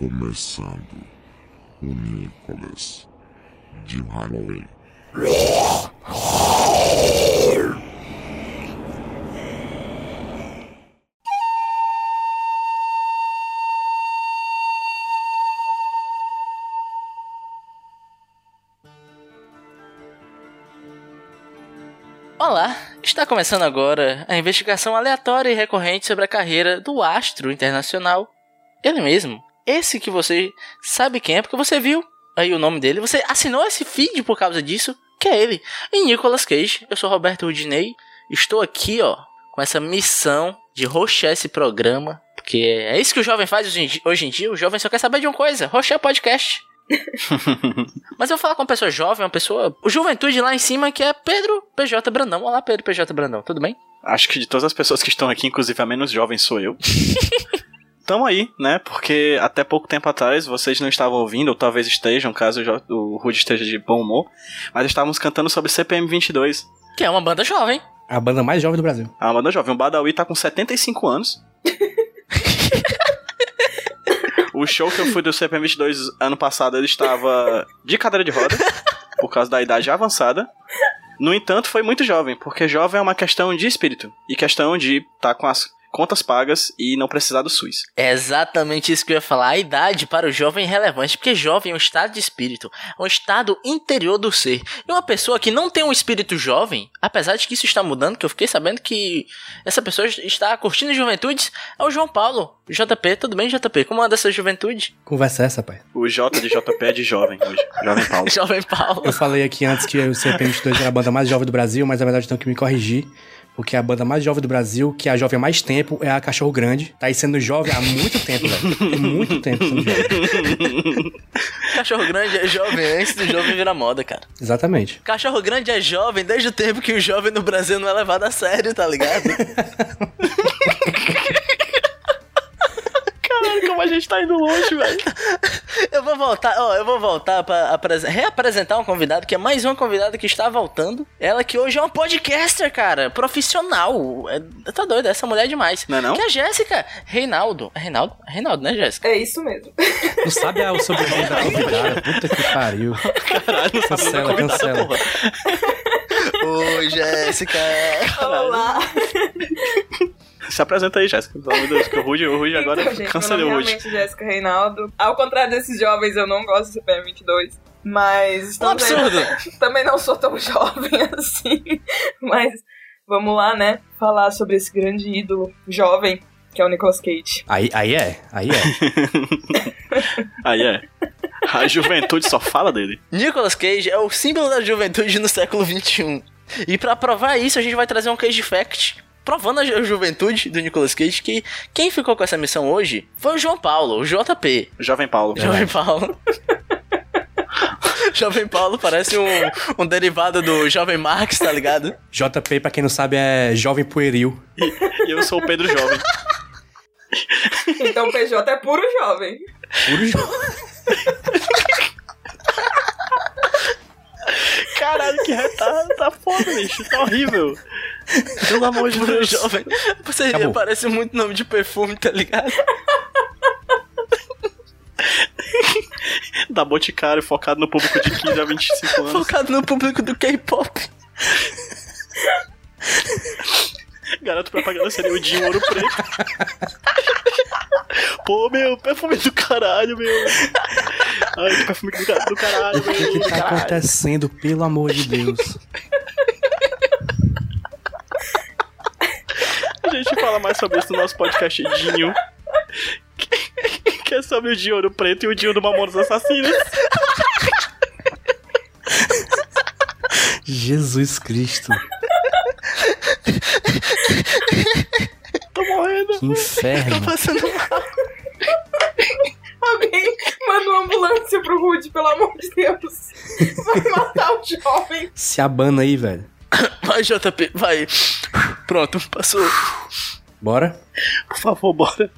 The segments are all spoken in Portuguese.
começando o Nicholas de Halloween. Olá, está começando agora a investigação aleatória e recorrente sobre a carreira do astro internacional. Ele mesmo. Esse que você sabe quem é, porque você viu aí o nome dele. Você assinou esse feed por causa disso, que é ele. E Nicolas Cage. Eu sou Roberto Rudinei. Estou aqui, ó, com essa missão de roxar esse programa. Porque é isso que o jovem faz hoje em dia-. O jovem só quer saber de uma coisa: roxar podcast. Mas eu vou falar com uma pessoa jovem, uma pessoa. O juventude lá em cima, que é Pedro PJ Brandão. Olá, Pedro PJ Brandão, tudo bem? Acho que de todas as pessoas que estão aqui, inclusive a menos jovem sou eu. Tamo aí, né? Porque até pouco tempo atrás vocês não estavam ouvindo, ou talvez estejam, caso o Rude esteja de bom humor, mas estávamos cantando sobre CPM 22. Que é uma banda jovem. A banda mais jovem do Brasil. A banda jovem, o Badawi tá com 75 anos. o show que eu fui do CPM 22 ano passado, ele estava de cadeira de roda, por causa da idade avançada. No entanto, foi muito jovem, porque jovem é uma questão de espírito e questão de estar com as contas pagas e não precisar do SUS. É exatamente isso que eu ia falar. A idade para o jovem é relevante, porque jovem é um estado de espírito, é um estado interior do ser. E uma pessoa que não tem um espírito jovem, apesar de que isso está mudando, que eu fiquei sabendo que essa pessoa está curtindo juventudes, é o João Paulo. JP, tudo bem, JP? Como anda essa juventude? Conversa essa, pai. O J de JP é de jovem hoje. Jovem Paulo. Jovem Paulo. Eu falei aqui antes que o CPM22 era a banda mais jovem do Brasil, mas na verdade tenho que me corrigir. Porque a banda mais jovem do Brasil, que é a jovem há mais tempo, é a Cachorro Grande. Tá aí sendo jovem há muito tempo, velho. Muito tempo sendo jovem. Cachorro grande é jovem antes do jovem virar moda, cara. Exatamente. Cachorro grande é jovem desde o tempo que o jovem no Brasil não é levado a sério, tá ligado? Caralho, como a gente tá indo longe, velho. Eu vou voltar, ó, eu vou voltar pra apresen- reapresentar um convidado, que é mais uma convidada que está voltando. Ela que hoje é uma podcaster, cara, profissional. É, tá doido, essa mulher é demais. Não é não? Que é a Jéssica Reinaldo. Reinaldo? Reinaldo, né, Jéssica? É isso mesmo. Tu sabe o sobrenome da convidada? Puta que pariu. Caralho, não Cancela, cancela. porra. Oi, Jéssica. Olá. Se apresenta aí, Jéssica. Pelo amor de Deus, que o Rude, o Rude agora Então, gente, cancelou o Rude. realmente Jéssica Reinaldo. Ao contrário desses jovens, eu não gosto do CPM 22. Mas Um aí- absurdo. também não sou tão jovem assim. Mas vamos lá, né? Falar sobre esse grande ídolo jovem, que é o Nicolas Cage. Aí, aí é, aí é. Aí é. A juventude só fala dele. Nicolas Cage é o símbolo da juventude no século XXI. E pra provar isso, a gente vai trazer um Cage Fact. Provando a ju- juventude do Nicolas Cage, que quem ficou com essa missão hoje foi o João Paulo, o JP. Jovem Paulo. Jovem Paulo. Jovem Paulo parece um, um derivado do Jovem Marx, tá ligado? JP, pra quem não sabe, é Jovem Pueril. E eu sou o Pedro Jovem. Então o PJ é puro jovem. Puro jovem. Caralho, que retado. Tá foda, bicho. Tá horrível. Pelo amor de Deus. Jovem. Você Acabou. parece muito nome de perfume, tá ligado? Da Boticário, focado no público de 15 a 25 anos. Focado no público do K-pop. Garoto propaganda seria o Dinho Ouro Preto. Pô, meu, perfume do caralho, meu. Ai, que perfume do, ca- do caralho, O que que meu. tá acontecendo, pelo amor de Deus? A gente fala mais sobre isso no nosso podcast Dinho. Que, que é sobre o Dinho Ouro Preto e o Dinho do Mamonas Assassinos. Jesus Cristo. Tô morrendo. Que inferno. Passando mal. Alguém manda uma ambulância pro Rude, pelo amor de Deus. Vai matar o jovem. Se abana aí, velho. Vai, JP, vai. Pronto, passou. Bora? Por favor, bora.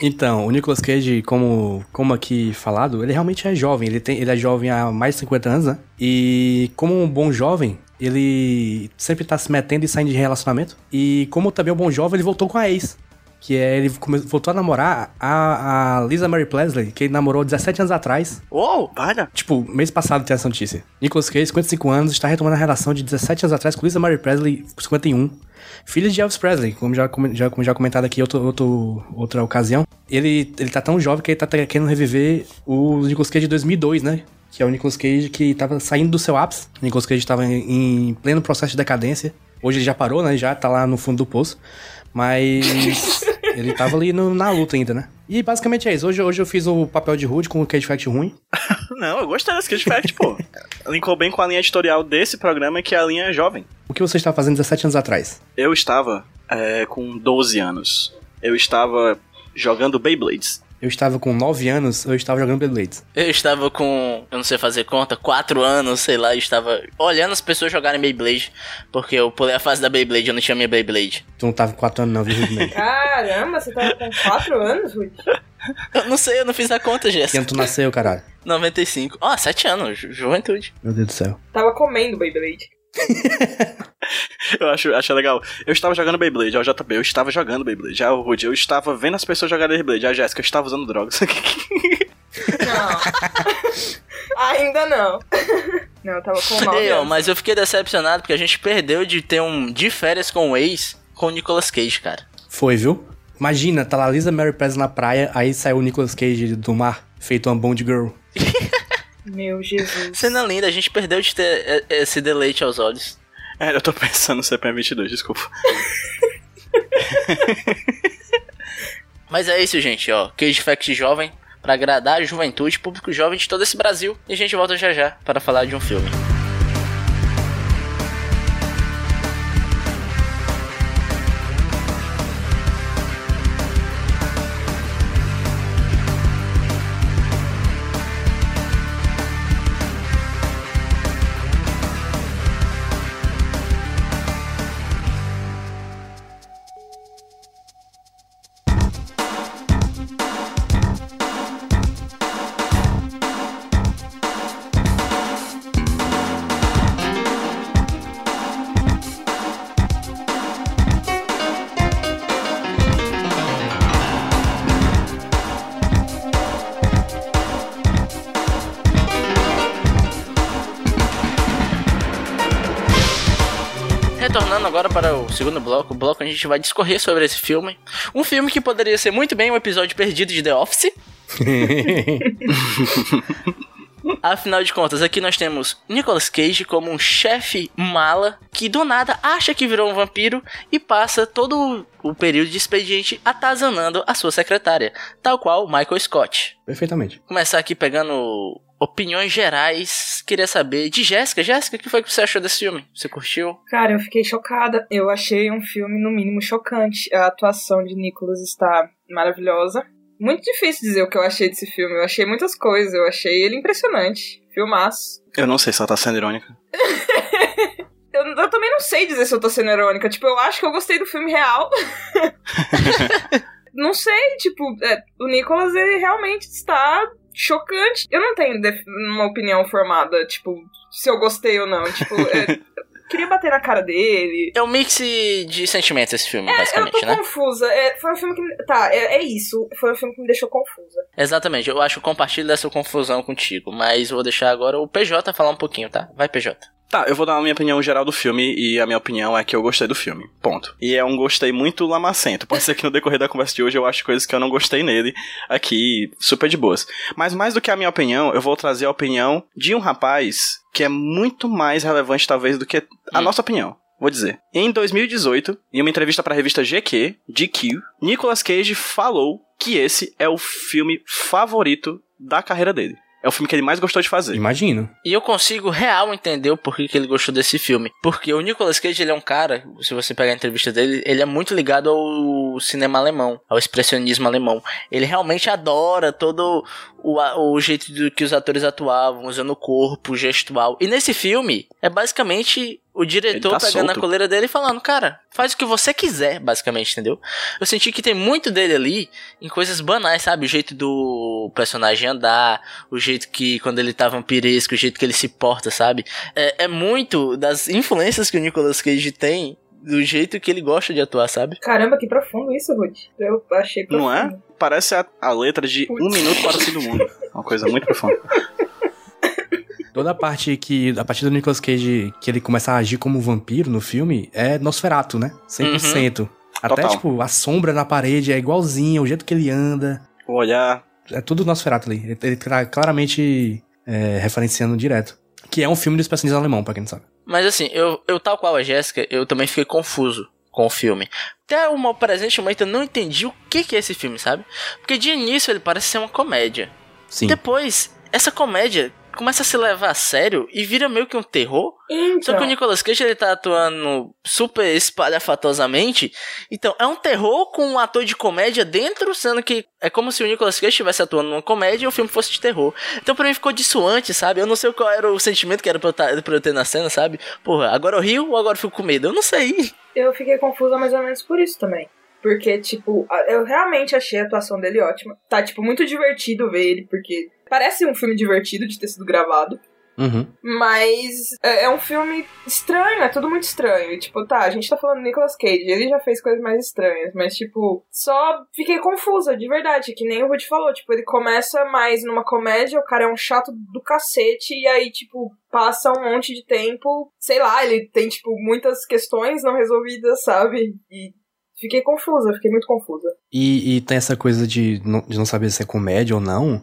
Então, o Nicolas Cage, como, como aqui falado, ele realmente é jovem. Ele, tem, ele é jovem há mais de 50 anos, né? E como um bom jovem, ele sempre tá se metendo e saindo de relacionamento. E como também um bom jovem, ele voltou com a ex. Que é, ele voltou a namorar a, a Lisa Mary Presley, que ele namorou 17 anos atrás. Uou, para. Tipo, mês passado tem essa notícia. Nicolas Cage, 55 anos, está retomando a relação de 17 anos atrás com Lisa Mary Presley, 51. Filha de Elvis Presley, como já, come- já, como já comentado aqui em outro, outro, outra ocasião. Ele, ele tá tão jovem que ele tá querendo reviver o Nicolas Cage de 2002, né? Que é o Nicolas Cage que tava saindo do seu ápice. O Nicolas Cage tava em, em pleno processo de decadência. Hoje ele já parou, né? Já tá lá no fundo do poço. Mas ele tava ali no- na luta ainda, né? E basicamente é isso. Hoje, hoje eu fiz o papel de Rude com o Cage Fact ruim. Não, eu gostei desse Cage Fact, pô. Linkou bem com a linha editorial desse programa, que é a linha jovem. O que você estava fazendo 17 anos atrás? Eu estava é, com 12 anos. Eu estava jogando Beyblades. Eu estava com 9 anos, eu estava jogando Beyblades. Eu estava com, eu não sei fazer conta, 4 anos, sei lá, e estava olhando as pessoas jogarem Beyblade, porque eu pulei a fase da Beyblade, eu não tinha minha Beyblade. Tu não tava com 4 anos não, viu, Rudimento? Caramba, você tava com 4 anos, Rude? Eu não sei, eu não fiz a conta, Jéssica. ano tu nasceu, caralho? 95. Ó, 7 anos, ju- juventude. Meu Deus do céu. Tava comendo Beyblade. Eu acho, acho legal. Eu estava jogando Beyblade, ao JB, eu estava jogando Beyblade. Já o Rudy, eu estava vendo as pessoas jogarem Beyblade. A Jéssica, eu estava usando drogas. Não. Ainda não. Não, eu tava com 9 Ei, ó, anos. mas eu fiquei decepcionado porque a gente perdeu de ter um de férias com o ex com o Nicolas Cage, cara. Foi, viu? Imagina, tá lá Lisa Mary Presley na praia, aí saiu o Nicolas Cage do mar, feito uma Bond Girl. Meu Jesus. Cena linda, a gente perdeu de ter é, esse deleite aos olhos. é, eu tô pensando no CPM 22, desculpa. Mas é isso, gente, ó. Cage Fact jovem pra agradar a juventude, público jovem de todo esse Brasil. E a gente volta já já para falar de um filme. Segundo bloco, o bloco onde a gente vai discorrer sobre esse filme. Um filme que poderia ser muito bem um episódio perdido de The Office. Afinal de contas, aqui nós temos Nicolas Cage como um chefe mala que do nada acha que virou um vampiro e passa todo o período de expediente atazanando a sua secretária, tal qual Michael Scott. Perfeitamente. Começar aqui pegando opiniões gerais. Queria saber de Jéssica. Jéssica, o que foi que você achou desse filme? Você curtiu? Cara, eu fiquei chocada. Eu achei um filme, no mínimo, chocante. A atuação de Nicholas está maravilhosa. Muito difícil dizer o que eu achei desse filme. Eu achei muitas coisas. Eu achei ele impressionante. Filmaço. Eu não sei se ela tá sendo irônica. Eu, eu também não sei dizer se eu tô sendo irônica. Tipo, eu acho que eu gostei do filme real. não sei, tipo, é, o Nicholas, ele realmente está chocante. Eu não tenho uma opinião formada, tipo, se eu gostei ou não. Tipo, é, queria bater na cara dele. É um mix de sentimentos esse filme, Eu basicamente, tô né? confusa. É, foi um filme que. me- Tá, é, é isso. Foi um filme que me deixou confusa. Exatamente, eu acho que eu compartilho dessa confusão contigo, mas vou deixar agora o PJ falar um pouquinho, tá? Vai, PJ. Tá, eu vou dar a minha opinião geral do filme e a minha opinião é que eu gostei do filme. Ponto. E é um gostei muito lamacento. Pode ser que no decorrer da conversa de hoje eu ache coisas que eu não gostei nele aqui, super de boas. Mas mais do que a minha opinião, eu vou trazer a opinião de um rapaz que é muito mais relevante, talvez, do que a Hum. nossa opinião. Vou dizer. Em 2018, em uma entrevista para a revista GQ, GQ, Nicolas Cage falou que esse é o filme favorito da carreira dele. É o filme que ele mais gostou de fazer. Imagino. E eu consigo real entender o porquê que ele gostou desse filme. Porque o Nicolas Cage, ele é um cara, se você pegar a entrevista dele, ele é muito ligado ao cinema alemão, ao expressionismo alemão. Ele realmente adora todo o, o jeito do que os atores atuavam, usando o corpo, gestual. E nesse filme, é basicamente o diretor tá pegando solto. a coleira dele e falando, cara, faz o que você quiser, basicamente, entendeu? Eu senti que tem muito dele ali em coisas banais, sabe? O jeito do personagem andar, o jeito que quando ele tá vampiresco, o jeito que ele se porta, sabe? É, é muito das influências que o Nicolas Cage tem do jeito que ele gosta de atuar, sabe? Caramba, que profundo isso, Ruth. Eu achei profundo. Não é? Parece a, a letra de Um Minuto para o Fim do Mundo. Uma coisa muito profunda. Toda a parte que. A partir do Nicolas Cage que ele começa a agir como vampiro no filme é Nosferato, né? 100%. Até, Total. tipo, a sombra na parede é igualzinha, o jeito que ele anda. O olhar. É tudo Nosferatu ali. Ele, ele tá claramente é, referenciando direto. Que é um filme do expressionismo alemão, pra quem não sabe. Mas assim, eu, eu tal qual a Jéssica, eu também fiquei confuso com o filme. Até o presente momento eu não entendi o que, que é esse filme, sabe? Porque de início ele parece ser uma comédia. Sim. Depois, essa comédia começa a se levar a sério e vira meio que um terror. Só Então, que o Nicolas Cage ele tá atuando super espalhafatosamente. Então, é um terror com um ator de comédia dentro, sendo que é como se o Nicolas Cage estivesse atuando numa comédia e o filme fosse de terror. Então, pra mim ficou dissuante, sabe? Eu não sei qual era o sentimento que era pra eu, tá- pra eu ter na cena, sabe? Porra, agora eu rio ou agora eu fico com medo? Eu não sei. eu fiquei confusa mais ou menos por isso também. Porque, tipo, eu realmente achei a atuação dele ótima. Tá, tipo, muito divertido ver ele, porque parece um filme divertido de ter sido gravado. Uhum. Mas é, é um filme estranho, é tudo muito estranho. E, tipo, tá, a gente tá falando do Nicolas Cage, ele já fez coisas mais estranhas, mas, tipo, só fiquei confusa, de verdade, que nem o Rudy falou. Tipo, ele começa mais numa comédia, o cara é um chato do cacete, e aí, tipo, passa um monte de tempo, sei lá, ele tem, tipo, muitas questões não resolvidas, sabe? E fiquei confusa, fiquei muito confusa. E, e tem essa coisa de não, de não saber se é comédia ou não.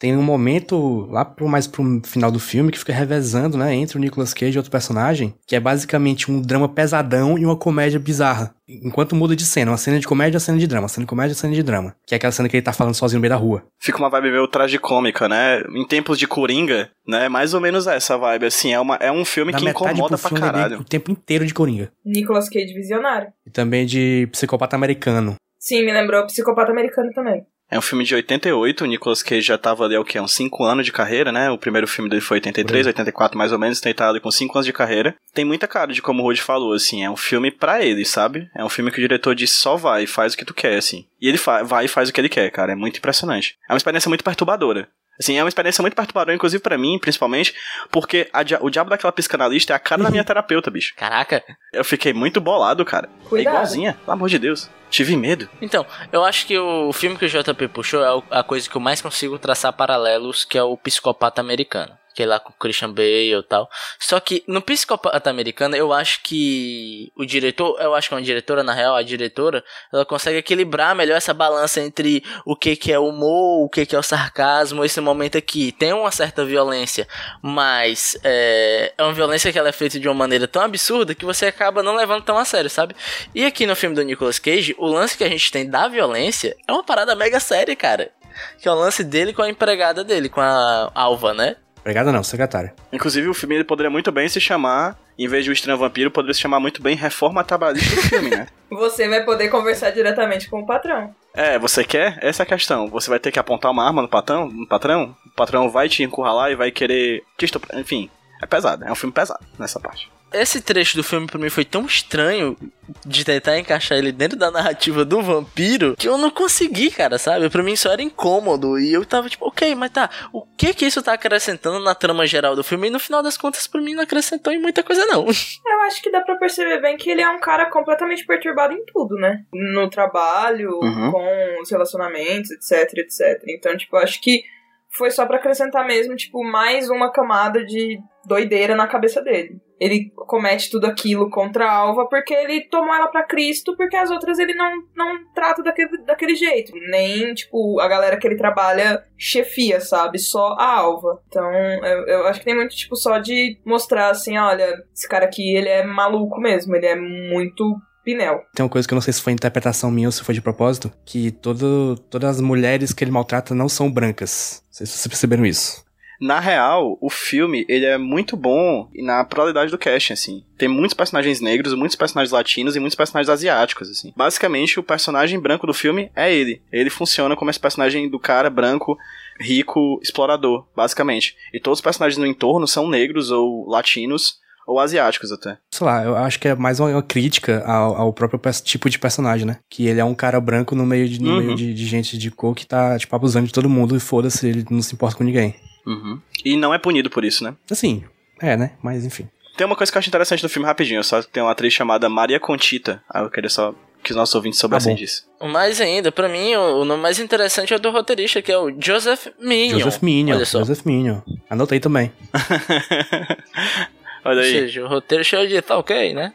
Tem um momento lá pro, mais pro final do filme que fica revezando, né, entre o Nicolas Cage e outro personagem, que é basicamente um drama pesadão e uma comédia bizarra. Enquanto muda de cena, uma cena de comédia, uma cena de drama, uma cena de comédia, uma cena de drama. Que é aquela cena que ele tá falando sozinho no meio da rua. Fica uma vibe meio tragicômica, né? Em tempos de Coringa, né? Mais ou menos essa vibe, assim. É, uma, é um filme Da que incomoda pro pra filme é caralho. o tempo inteiro de Coringa. Nicolas Cage visionário. E também de Psicopata Americano. Sim, me lembrou Psicopata Americano também. É um filme de 88, o Nicolas Cage já tava ali, o quê? Uns 5 anos de carreira, né? O primeiro filme dele foi 83, 84 mais ou menos, então ele tá ali com 5 anos de carreira. Tem muita cara de como o Rudy falou, assim, é um filme pra ele, sabe? É um filme que o diretor disse só vai, faz o que tu quer, assim. E ele vai e faz o que ele quer, cara, é muito impressionante. É uma experiência muito perturbadora. Assim, é uma experiência muito perturbadora, inclusive pra mim, principalmente, porque dia- o diabo daquela psicanalista é a cara da minha terapeuta, bicho. Caraca. Eu fiquei muito bolado, cara. Cuidado. É igualzinha, pelo amor de Deus. Tive medo. Então, eu acho que o filme que o JP puxou é a coisa que eu mais consigo traçar paralelos, que é o Psicopata Americano. Que lá com o Christian Bale e tal. Só que no Psicopata Americano, eu acho que o diretor, eu acho que é uma diretora, na real, a diretora, ela consegue equilibrar melhor essa balança entre o que, que é humor, o que, que é o sarcasmo, esse momento aqui. Tem uma certa violência, mas é, é uma violência que ela é feita de uma maneira tão absurda que você acaba não levando tão a sério, sabe? E aqui no filme do Nicolas Cage, o lance que a gente tem da violência é uma parada mega séria, cara. Que é o lance dele com a empregada dele, com a Alva, né? Obrigado não, secretária. Inclusive, o filme ele poderia muito bem se chamar, em vez de O Estranho Vampiro, poderia se chamar muito bem Reforma Trabalhista do filme, né? Você vai poder conversar diretamente com o patrão. É, você quer? Essa é a questão. Você vai ter que apontar uma arma no patrão, no patrão, o patrão vai te encurralar e vai querer te estuprar. Enfim, é pesado. É um filme pesado nessa parte. Esse trecho do filme pra mim foi tão estranho de tentar encaixar ele dentro da narrativa do vampiro que eu não consegui, cara, sabe? Pra mim isso era incômodo e eu tava tipo, ok, mas tá, o que que isso tá acrescentando na trama geral do filme? E no final das contas, pra mim não acrescentou em muita coisa, não. Eu acho que dá pra perceber bem que ele é um cara completamente perturbado em tudo, né? No trabalho, Uhum. com os relacionamentos, etc, etc. Então, tipo, eu acho que foi só pra acrescentar mesmo, tipo, mais uma camada de doideira na cabeça dele. Ele comete tudo aquilo contra a Alva porque ele tomou ela pra Cristo, porque as outras ele não, não trata daquele, daquele jeito. Nem, tipo, a galera que ele trabalha chefia, sabe? Só a Alva. Então, eu, eu acho que tem muito, tipo, só de mostrar assim, olha, esse cara aqui, ele é maluco mesmo, ele é muito Pinel. Tem uma coisa que eu não sei se foi interpretação minha ou se foi de propósito, que todo, todas as mulheres que ele maltrata não são brancas. Não sei se vocês perceberam isso. Na real, o filme, ele é muito bom na pluralidade do casting, assim. Tem muitos personagens negros, muitos personagens latinos e muitos personagens asiáticos, assim. Basicamente, o personagem branco do filme é ele. Ele funciona como esse personagem do cara branco, rico, explorador, basicamente. E todos os personagens no entorno são negros ou latinos ou asiáticos até. Sei lá, eu acho que é mais uma, crítica ao, ao próprio tipo de personagem, né? Que ele é um cara branco no meio de, no Uhum. meio de, de gente de cor que tá, tipo, abusando de todo mundo e foda-se, ele não se importa com ninguém. Uhum. E não é punido por isso, né? Assim, é, né? Mas enfim. Tem uma coisa que eu acho interessante no filme rapidinho, só tem uma atriz chamada Maria Conchita. Ah, eu queria só que os nossos ouvintes soubessem bom. disso. Mais ainda, pra mim, o, o nome mais interessante é o do roteirista, que é o Joseph Minion. Joseph Minion. Olha só. Joseph Minion. Anotei também. Olha Ou aí, seja, o roteiro cheio de tá ok, né?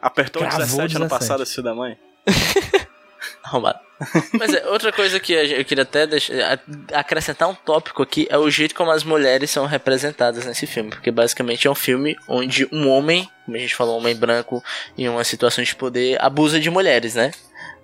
apertou Cravou 17 ano 17. passado, esse filho da mãe. Arrombado. Mas é, outra coisa que eu queria até deixar, acrescentar um tópico aqui é o jeito como as mulheres são representadas nesse filme. Porque basicamente é um filme onde um homem, como a gente falou, um homem branco, em uma situação de poder, abusa de mulheres, né?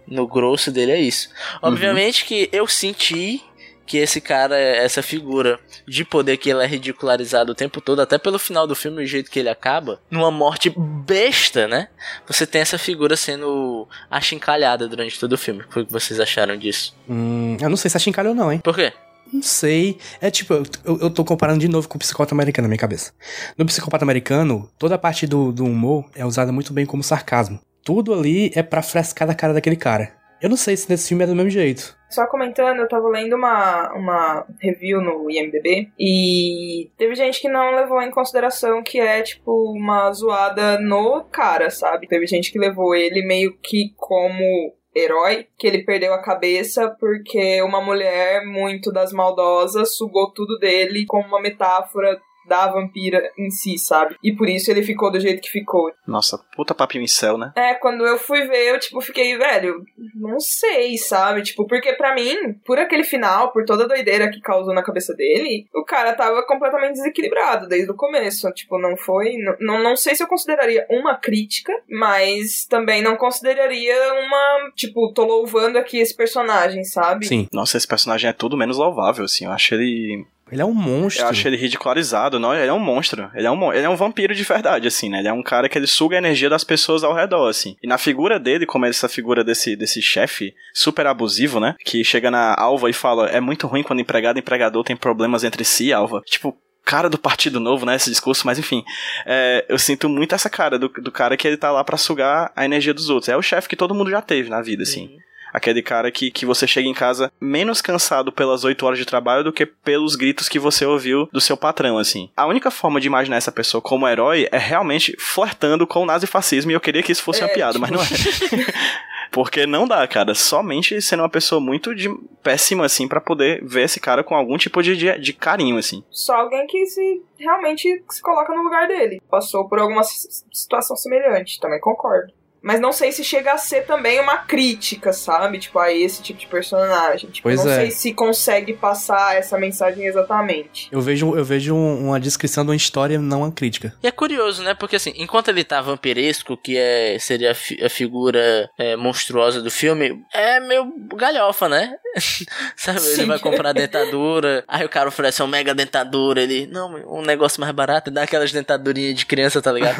No grosso dele é isso. Obviamente que eu senti que esse cara, essa figura de poder que ele é ridicularizado o tempo todo, até pelo final do filme, o jeito que ele acaba, numa morte besta, né? Você tem essa figura sendo achincalhada durante todo o filme. O que vocês acharam disso? Hum, eu não sei se achincalhou não, hein? Por quê? Não sei. É tipo, eu, eu, eu tô comparando de novo com o psicopata americano na minha cabeça. No psicopata americano, toda a parte do, do humor é usada muito bem como sarcasmo. Tudo ali é pra frescar da cara daquele cara. Eu não sei se nesse filme é do mesmo jeito. Só comentando, eu tava lendo uma, uma review no IMDB e teve gente que não levou em consideração que é, tipo, uma zoada no cara, sabe? Teve gente que levou ele meio que como herói, que ele perdeu a cabeça porque uma mulher muito das maldosas sugou tudo dele como uma metáfora da vampira em si, sabe? E por isso ele ficou do jeito que ficou. Nossa, puta papinho em céu, né? É, quando eu fui ver, eu, tipo, fiquei, velho, não sei, sabe? Tipo, porque pra mim, por aquele final, por toda a doideira que causou na cabeça dele, o cara tava completamente desequilibrado desde o começo. Tipo, não foi. Não, não, não sei se eu consideraria uma crítica, mas também não consideraria uma. Tipo, tô louvando aqui esse personagem, sabe? Sim. Nossa, esse personagem é tudo menos louvável, assim. Eu acho ele. Ele é um monstro. Eu acho ele ridicularizado, não? Ele é um monstro. Ele é um, ele é um vampiro de verdade, assim, né? Ele é um cara que ele suga a energia das pessoas ao redor, assim. E na figura dele, como é essa figura desse, desse chefe super abusivo, né? Que chega na Alva e fala: é muito ruim quando empregado e empregador tem problemas entre si, Alva. Tipo. Cara do Partido Novo, né? Esse discurso, mas enfim. é, eu sinto muito essa cara do, do cara que ele tá lá pra sugar a energia dos outros. É o chefe que todo mundo já teve na vida, assim. Aquele cara que, que você chega em casa menos cansado pelas 8 horas de trabalho do que pelos gritos que você ouviu do seu patrão, assim. A única forma de imaginar essa pessoa como herói é realmente flertando com o nazifascismo e eu queria que isso fosse uma É, piada, mas não é. Porque não dá, cara. Somente sendo uma pessoa muito de, péssima, assim, pra poder ver esse cara com algum tipo de, de, de carinho, assim. Só alguém que se realmente se coloca no lugar dele. Passou por alguma si- situação semelhante, também concordo. Mas não sei se chega a ser também uma crítica, sabe? Tipo, a esse tipo de personagem. Tipo, Pois não é. sei se consegue passar essa mensagem exatamente. Eu vejo, eu vejo um- uma descrição de uma história, não uma crítica. E é curioso, né? Porque assim, enquanto ele tá vampiresco, que é, seria a, fi- a figura é, monstruosa do filme, é meio galhofa, né? Sabe? Ele Sim. vai comprar dentadura, aí o cara oferece uma mega dentadura, ele, não, um negócio mais barato, dá aquelas dentadurinhas de criança, tá ligado?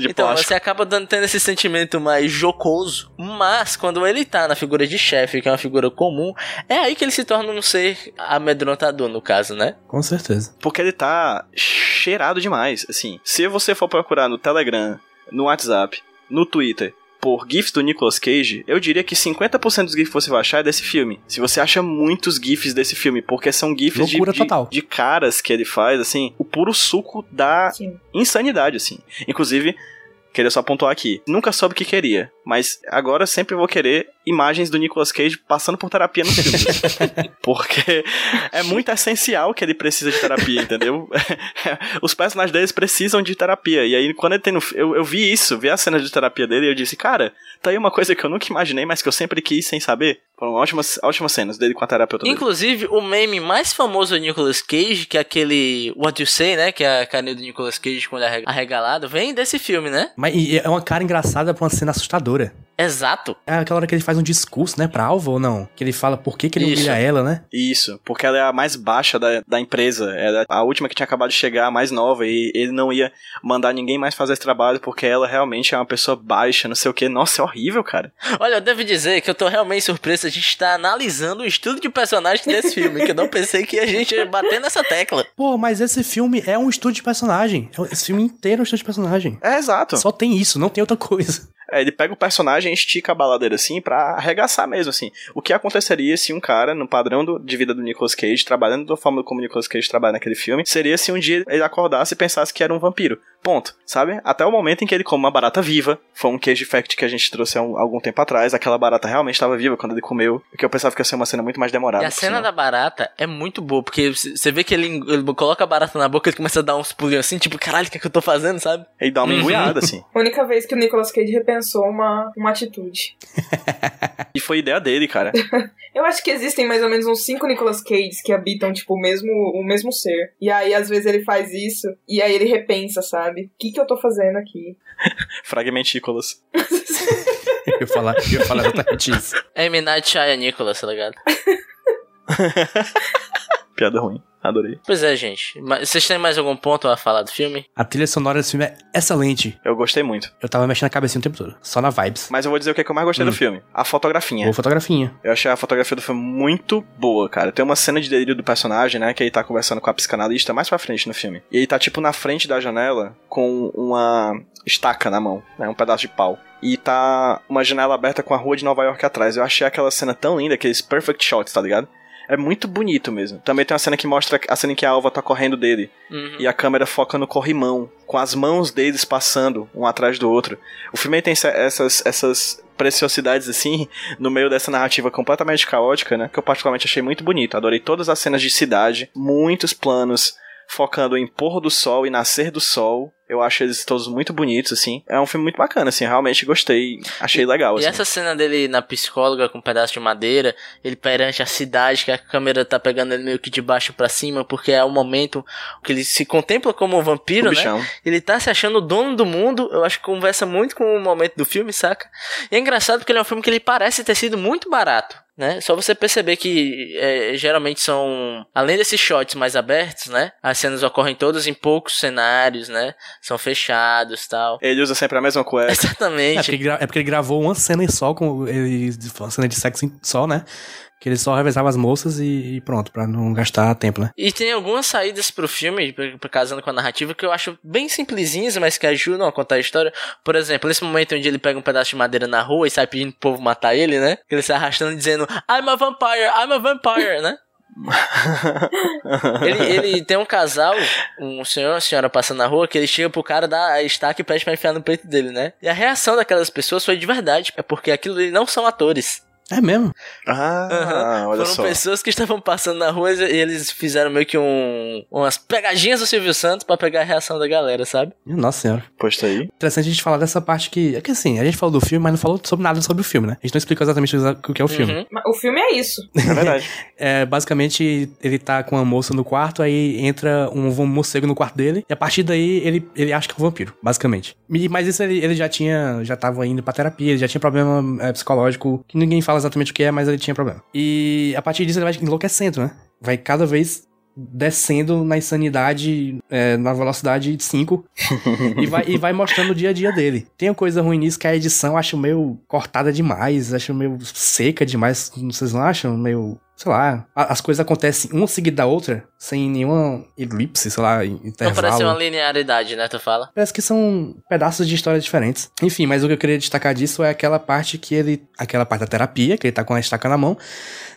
de então, plástico. você acaba dando, tendo esse sentimento mais jocoso. Mas, quando ele tá na figura de chefe, que é uma figura comum, é aí que ele se torna um ser amedrontador, no caso, né? Com certeza. Porque ele tá cheirado demais. Assim, se você for procurar no Telegram, no WhatsApp, no Twitter, por GIFs do Nicolas Cage, eu diria que 50% dos GIFs que você vai achar é desse filme. Se você acha muitos GIFs desse filme, porque são GIFs de, de, de caras que ele faz, assim, o puro suco da Sim. insanidade, assim. Inclusive, queria só pontuar aqui, nunca soube o que queria, mas agora sempre vou querer imagens do Nicolas Cage passando por terapia no filme. Porque é muito essencial que ele precisa de terapia, entendeu? Os personagens deles precisam de terapia. E aí, quando ele tem no. Eu, eu vi isso, vi a cena de terapia dele e eu disse, cara, tá aí uma coisa que eu nunca imaginei, mas que eu sempre quis sem saber. Foram ótimas, ótimas cenas dele com a terapeuta dele. Inclusive, o meme mais famoso do Nicolas Cage, que é aquele What You Say, né? Que é a carinha do Nicolas Cage com ele arreg- arregalado, vem desse filme, né? Mas e é uma cara engraçada pra uma cena assustadora. Exato. É aquela hora que ele faz um discurso, né, pra Alva ou não? Que ele fala por que, que ele Isso. humilha ela, né? Isso, porque ela é a mais baixa da, da empresa. Ela é a última que tinha acabado de chegar, a mais nova, e ele não ia mandar ninguém mais fazer esse trabalho porque ela realmente é uma pessoa baixa, não sei o que. Nossa, é horrível, cara. Olha, eu devo dizer que eu tô realmente surpreso. A gente tá analisando o estudo de personagem desse filme, que eu não pensei que a gente ia bater nessa tecla. Pô, mas esse filme é um estudo de personagem. É- Esse filme inteiro é um estudo de personagem. É exato. Só tem isso, não tem outra coisa. É, ele pega o personagem e estica a baladeira assim pra arregaçar mesmo, assim. O que aconteceria se um cara, no padrão do- de vida do Nicolas Cage, trabalhando da forma como o Nicolas Cage trabalha naquele filme, seria se um dia ele acordasse e pensasse que era um vampiro. Ponto. Sabe? Até o momento em que ele come uma barata viva. Foi um Cage Fact que a gente trouxe há um- algum tempo atrás. Aquela barata realmente estava viva quando ele comeu. Porque eu pensava que ia ser uma cena muito mais demorada. E a cena da barata é muito boa, porque você vê que ele, ele coloca a barata na boca e ele começa a dar uns pulinhos assim, tipo, caralho, o que, é que eu tô fazendo, sabe? Ele dá uma Uhum. engulhada, assim. A única vez que o Nicolas Cage repensou uma, uma atitude. E foi ideia dele, cara. Eu acho que existem mais ou menos uns cinco Nicolas Cages que habitam, tipo, o mesmo, o mesmo ser. E aí, às vezes, ele faz isso, e aí ele repensa, sabe? O que, que eu tô fazendo aqui? Fragmentícolas. Eu ia falar, eu ia falar exatamente isso. É M. Night Shyamalan Nicholas, tá ligado? Piada ruim. Adorei. Pois é, gente. Mas vocês têm mais algum ponto a falar do filme? A trilha sonora desse filme é excelente. Eu gostei muito. Eu tava mexendo a cabecinha o tempo todo. Só na vibes. Mas eu vou dizer o que, é que eu mais gostei Hum. do filme. A fotografinha. Boa fotografinha. Eu achei a fotografia do filme muito boa, cara. Tem uma cena de delírio do personagem, né? Que ele tá conversando com a psicanalista mais pra frente no filme. E ele tá, tipo, na frente da janela com uma estaca na mão, né? Um pedaço de pau. E tá uma janela aberta com a rua de Nova York atrás. Eu achei aquela cena tão linda, aqueles perfect shots, tá ligado? É muito bonito mesmo. Também tem uma cena que mostra a cena em que a Alva tá correndo dele. Uhum. E a câmera foca no corrimão, com as mãos deles passando um atrás do outro. O filme tem essa- essas, essas preciosidades assim, no meio dessa narrativa completamente caótica, né? Que eu particularmente achei muito bonito. Adorei todas as cenas de cidade, muitos planos focando em pôr do sol e nascer do sol. Eu acho eles todos muito bonitos, assim. É um filme muito bacana, assim. Realmente gostei. Achei legal, E assim. essa cena dele na psicóloga com um pedaço de madeira, ele perante a cidade, que a câmera tá pegando ele meio que de baixo pra cima, porque é o momento que ele se contempla como um vampiro, né? Ele tá se achando o dono do mundo, eu acho que conversa muito com o momento do filme, saca? E é engraçado porque ele é um filme que ele parece ter sido muito barato, né? Só você perceber que é, geralmente são, além desses shots mais abertos, né? As cenas ocorrem todas em poucos cenários, né? São fechados tal. Ele usa sempre a mesma cueca. É porque, Exatamente. ele gra- é porque ele gravou uma cena só com ele, uma cena de sexo em- só, né? Que ele só revezava as moças e, e pronto, pra não gastar tempo, né? E tem algumas saídas pro filme, casando com a narrativa, que eu acho bem simplesinhas, mas que ajudam a contar a história. Por exemplo, nesse momento onde ele pega um pedaço de madeira na rua e sai pedindo pro povo matar ele, né? Que ele sai arrastando dizendo, I'm a vampire, I'm a vampire, né? Ele, ele tem um casal, um senhor e uma senhora passando na rua, que ele chega pro cara, dá a estaca e pede pra enfiar no peito dele, né? E a reação daquelas pessoas foi de verdade, é porque aquilo ali não são atores. É mesmo. Ah, Aham. olha Foram só. pessoas que estavam passando na rua e eles fizeram meio que um, umas pegadinhas do Silvio Santos pra pegar a reação da galera, sabe? Nossa senhora. Posta aí. Interessante a gente falar dessa parte que. É que assim, a gente falou do filme, mas não falou sobre nada sobre o filme, né? A gente não explicou exatamente o que é o filme. Uhum. O filme é isso. É verdade. É, basicamente, ele tá com uma moça no quarto, aí entra um morcego no quarto dele, e a partir daí ele, ele acha que é um vampiro, basicamente. Mas isso ele, ele já tinha, já tava indo pra terapia, ele já tinha problema é, psicológico, que ninguém fala exatamente o que é, mas ele tinha problema. E a partir disso ele vai enlouquecendo, né? Vai cada vez descendo na insanidade, é, na velocidade 5, e, vai, e vai mostrando o dia a dia dele. Tem uma coisa ruim nisso que a edição acho meio cortada demais, acho meio seca demais, vocês não acham? Meio, sei lá, as coisas acontecem uma seguida da outra, sem nenhuma elipse, sei lá, Não intervalo. parece uma linearidade, né? Tu fala? Parece que são pedaços de histórias diferentes. Enfim, mas o que eu queria destacar disso é aquela parte que ele. Aquela parte da terapia, que ele tá com a estaca na mão.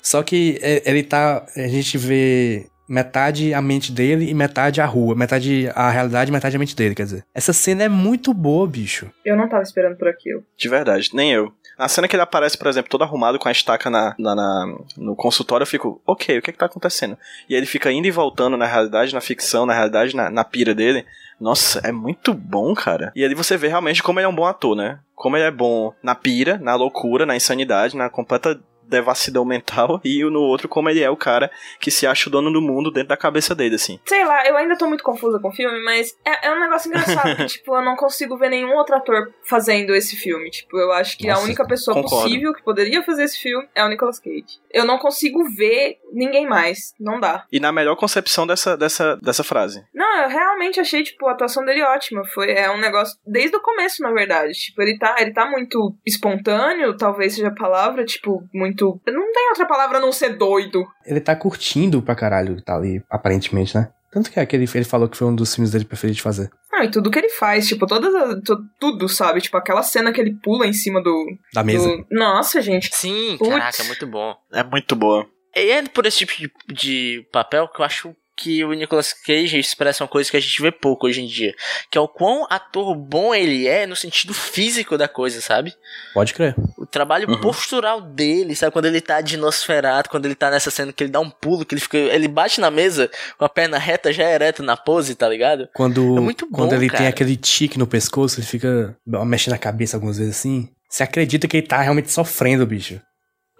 Só que é, ele tá. A gente vê metade a mente dele e metade a rua. Metade a realidade e metade a mente dele, quer dizer. Essa cena é muito boa, bicho. Eu não tava esperando por aquilo. De verdade, nem eu. Na cena que ele aparece, por exemplo, todo arrumado com a estaca na, na- na- no consultório, eu fico, ok, o que é que tá acontecendo? E aí ele fica indo e voltando na realidade, na ficção, na realidade, na, na pira dele. Nossa, é muito bom, cara. E ali você vê realmente como ele é um bom ator, né? Como ele é bom na pira, na loucura, na insanidade, na completa devassidão mental, e no outro como ele é o cara que se acha o dono do mundo dentro da cabeça dele, assim. Sei lá, eu ainda tô muito confusa com o filme, mas é, é um negócio engraçado que, tipo, eu não consigo ver nenhum outro ator fazendo esse filme. Tipo, eu acho que a Nossa, única pessoa concordo. possível que poderia fazer esse filme é o Nicolas Cage. Eu não consigo ver ninguém mais. Não dá. E na melhor concepção dessa, dessa, dessa frase. Não, eu realmente achei, tipo, a atuação dele ótima. Foi, é um negócio desde o começo, na verdade. Tipo, ele tá, ele tá muito espontâneo, talvez seja a palavra, tipo, muito. Não tem outra palavra a não ser doido. Ele tá curtindo pra caralho, tá ali, aparentemente, né? Tanto que é aquele, ele falou que foi um dos filmes dele preferidos de fazer. Não, e tudo que ele faz, tipo, todas as, tu- tudo, sabe? Tipo, aquela cena que ele pula em cima do. Da mesa. do... Nossa, gente. Sim, Putz. caraca, muito bom. É muito boa. E é por esse tipo de, de papel que eu acho que o Nicolas Cage expressa uma coisa que a gente vê pouco hoje em dia. Que é o quão ator bom ele é no sentido físico da coisa, sabe? Pode crer. O trabalho Uhum. postural dele, sabe? Quando ele tá de Nosferatu, quando ele tá nessa cena que ele dá um pulo, que ele fica. Ele bate na mesa com a perna reta, já ereta na pose, tá ligado? Quando, É muito bom, quando ele cara. tem aquele tique no pescoço, ele fica mexendo a cabeça algumas vezes assim. Você acredita que ele tá realmente sofrendo, bicho.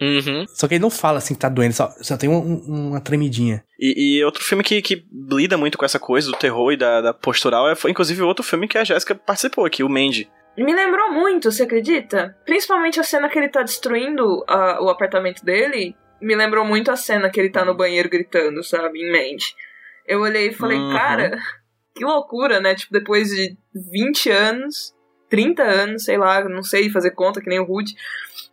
Uhum. Só que ele não fala assim que tá doendo, só, só tem um- um- uma tremidinha. E, e outro filme que, que lida muito com essa coisa do terror e da, da postural é, foi inclusive outro filme que a Jéssica participou aqui, o Mandy. Me lembrou muito, você acredita? Principalmente a cena que ele tá destruindo a- o apartamento dele. Me lembrou muito a cena que ele tá no banheiro gritando, sabe? Em mente. Eu olhei e falei, Uhum. cara, que loucura, né? Tipo, depois de 20 anos, 30 anos, sei lá, não sei fazer conta que nem o Rude.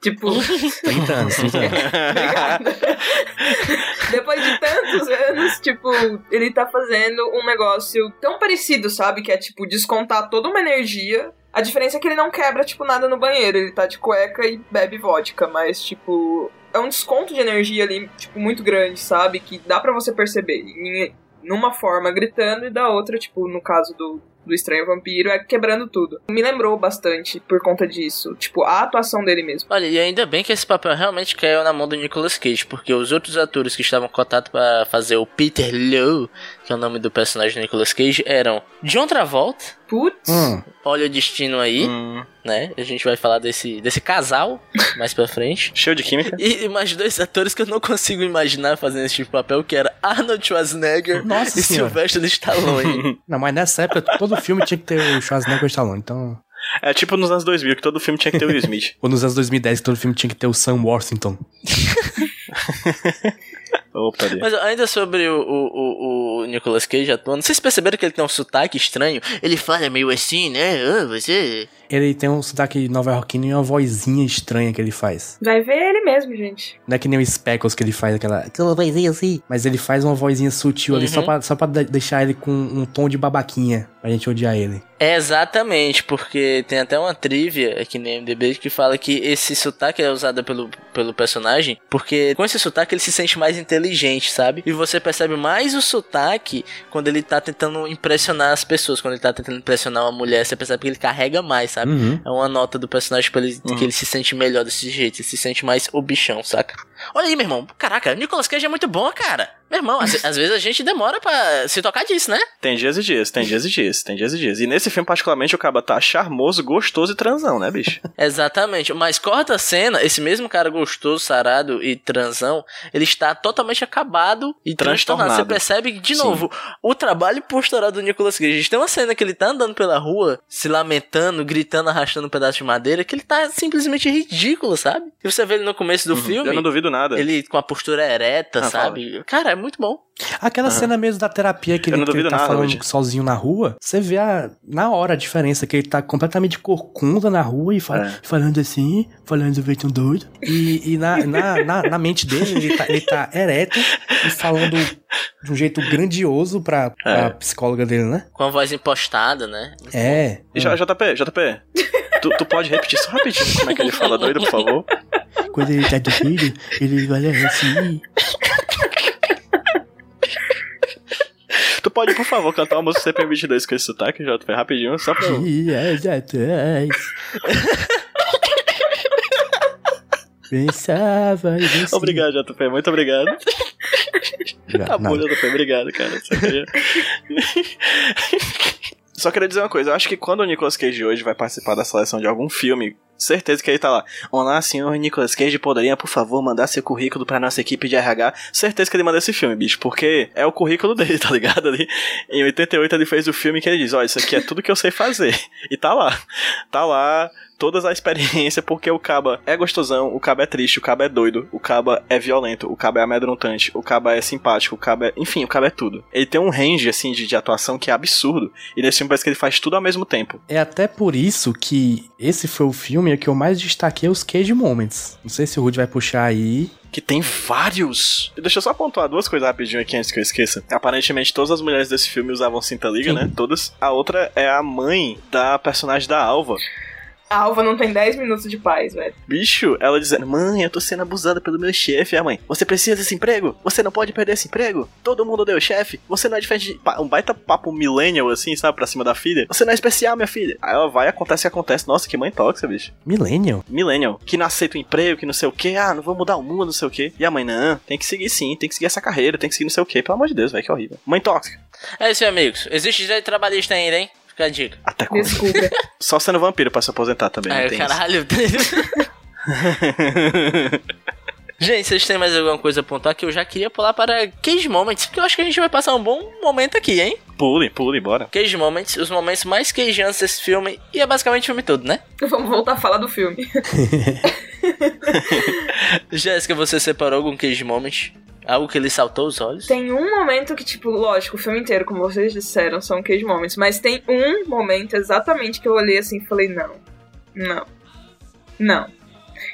Tipo. 30 anos, 30 anos. Obrigada. Depois de tantos anos, tipo, ele tá fazendo um negócio tão parecido, sabe? Que é, tipo, descontar toda uma energia. A diferença é que ele não quebra, tipo, nada no banheiro. Ele tá de cueca e bebe vodka, mas, tipo. É um desconto de energia ali, tipo, muito grande, sabe? Que dá pra você perceber. Em- numa forma gritando e da outra, tipo, no caso do, do Estranho Vampiro, é quebrando tudo. Me lembrou bastante por conta disso. Tipo, a atuação dele mesmo. Olha, e ainda bem que esse papel realmente caiu na mão do Nicolas Cage, porque os outros atores que estavam cotados pra fazer o Peter Lowe, que é o nome do personagem do Nicolas Cage, eram John Travolta, Putz. Hum, olha o destino aí, Hum, né? A gente vai falar desse, desse casal mais pra frente. cheio de química. E mais dois atores que eu não consigo imaginar fazendo esse tipo de papel, que era Arnold Schwarzenegger Nossa e senhora. Sylvester Stallone. Não, mas nessa época todo filme tinha que ter o Schwarzenegger e o Stallone. Então, É tipo nos anos 2000, que todo filme tinha que ter o Will Smith. ou nos anos 2010 todo filme tinha que ter o Sam Worthington. Opa. Mas ainda sobre o, o, o, o Nicolas Cage atuando, vocês perceberam que ele tem um sotaque estranho? Ele fala meio assim, né? Ah, você... Ele tem um sotaque nova-iorquino e uma vozinha estranha que ele faz. Vai ver ele mesmo, gente. Não é que nem o Speckles que ele faz aquela, aquela vozinha assim. Mas ele faz uma vozinha sutil ali Uhum. só pra, só pra de- deixar ele com um tom de babaquinha. Pra gente odiar ele. É exatamente, porque tem até uma trivia aqui no MDB que fala que esse sotaque é usado pelo, pelo personagem, porque com esse sotaque ele se sente mais inteligente, sabe? E você percebe mais o sotaque quando ele tá tentando impressionar as pessoas, quando ele tá tentando impressionar uma mulher, você percebe que ele carrega mais, sabe? Uhum. É uma nota do personagem pra ele, Uhum. que ele se sente melhor desse jeito, ele se sente mais o bichão, saca? Olha aí, meu irmão. Caraca, o Nicolas Cage é muito bom, cara. Meu irmão, às, às vezes a gente demora pra se tocar disso, né? Tem dias e dias, tem dias e dias, tem dias e dias. E nesse filme, particularmente, o Caba tá charmoso, gostoso e transão, né, bicho? Exatamente. Mas corta a cena, esse mesmo cara gostoso, sarado e transão, ele está totalmente acabado e transtornado. Transtornado. Você percebe, de Sim. novo, o trabalho postural do Nicolas Cage. Tem uma cena que ele tá andando pela rua, se lamentando, gritando, arrastando um pedaço de madeira, que ele tá simplesmente ridículo, sabe? E você vê ele no começo do filme, Eu não duvido nada. ele com a postura ereta, Ah, sabe? Cara, é muito bom. Aquela cena mesmo da terapia que Eu ele, não que ele tá nada, falando Luigi. sozinho na rua, você vê a, na hora a diferença, que ele tá completamente corcunda na rua e fala- É. falando assim, falando do jeito doido. E, e na, na, na, na mente dele, ele tá, ele tá ereto e falando de um jeito grandioso pra, pra É. psicóloga dele, né? Com a voz impostada, né? É. E J- JP, Tu, tu pode repetir só rapidinho como é que ele fala doido, por favor? Quando ele tá doido, ele olha assim. Tu pode, por favor, cantar uma música CPM22 com esse sotaque, JP, rapidinho, só pra eu... Dias atrás. Pensava em você. Obrigado, JP, muito obrigado. Tá bom. JP, obrigado, cara. Só queria... Só queria dizer uma coisa, eu acho que quando o Nicolas Cage hoje vai participar da seleção de algum filme Certeza que ele tá lá. Olá, senhor Nicolas Cage, poderia, por favor, mandar seu currículo pra nossa equipe de RH? Certeza que ele manda esse filme, bicho, porque é o currículo dele, tá ligado? Ali, em 88 ele fez o filme que ele diz, ó, isso aqui é tudo que eu sei fazer. E tá lá. Tá lá, todas a experiência, porque o caba é gostosão, o caba é triste, o caba é doido, o caba é violento, o caba é amedrontante, o caba é simpático, o caba é... Enfim, o caba é tudo. Ele tem um range, assim, de, de atuação que é absurdo, e nesse filme parece que ele faz tudo ao mesmo tempo. É até por isso que esse foi o filme que eu mais destaquei os Cage Moments. Não sei se o Rudy vai puxar aí. Que tem vários. Deixa eu só pontuar duas coisas rapidinho aqui antes que eu esqueça. Aparentemente, todas as mulheres desse filme usavam cinta liga, né? Todas. A outra é a mãe da personagem da Alva. A Alva não tem 10 minutos de paz, velho. Bicho, ela dizendo: Mãe, eu tô sendo abusada pelo meu chefe. A mãe: Você precisa desse emprego? Você não pode perder esse emprego? Todo mundo deu chefe. Você não é diferente de. Um baita papo millennial, assim, sabe? Pra cima da filha. Você não é especial, minha filha. Aí ela vai, acontece o que acontece. Nossa, que mãe tóxica, bicho. Millennial? Millennial. Que não aceita o emprego, que não sei o que. Ah, não vou mudar o mundo, não sei o que. E a mãe: Não, tem que seguir sim, tem que seguir essa carreira, tem que seguir não sei o que. Pelo amor de Deus, velho, que horrível. Mãe tóxica. É isso amigos. Existe direito trabalhista ainda, hein? Fica a dica. Até quando? Desculpa. Só sendo vampiro pra se aposentar também. não Ai, tem isso. caralho. Gente, vocês têm mais alguma coisa a apontar que eu já queria pular para Cage Moments, porque eu acho que a gente vai passar um bom momento aqui, hein? Pule, pule, bora. Cage Moments, os momentos mais queijantes desse filme, e é basicamente o filme todo, né? Vamos voltar a falar do filme. Jéssica, você separou algum Cage Moment? Algo que lhe saltou os olhos? Tem um momento que, tipo, lógico, o filme inteiro, como vocês disseram, são cage moments, mas tem um momento exatamente que eu olhei assim e falei, não, não, não.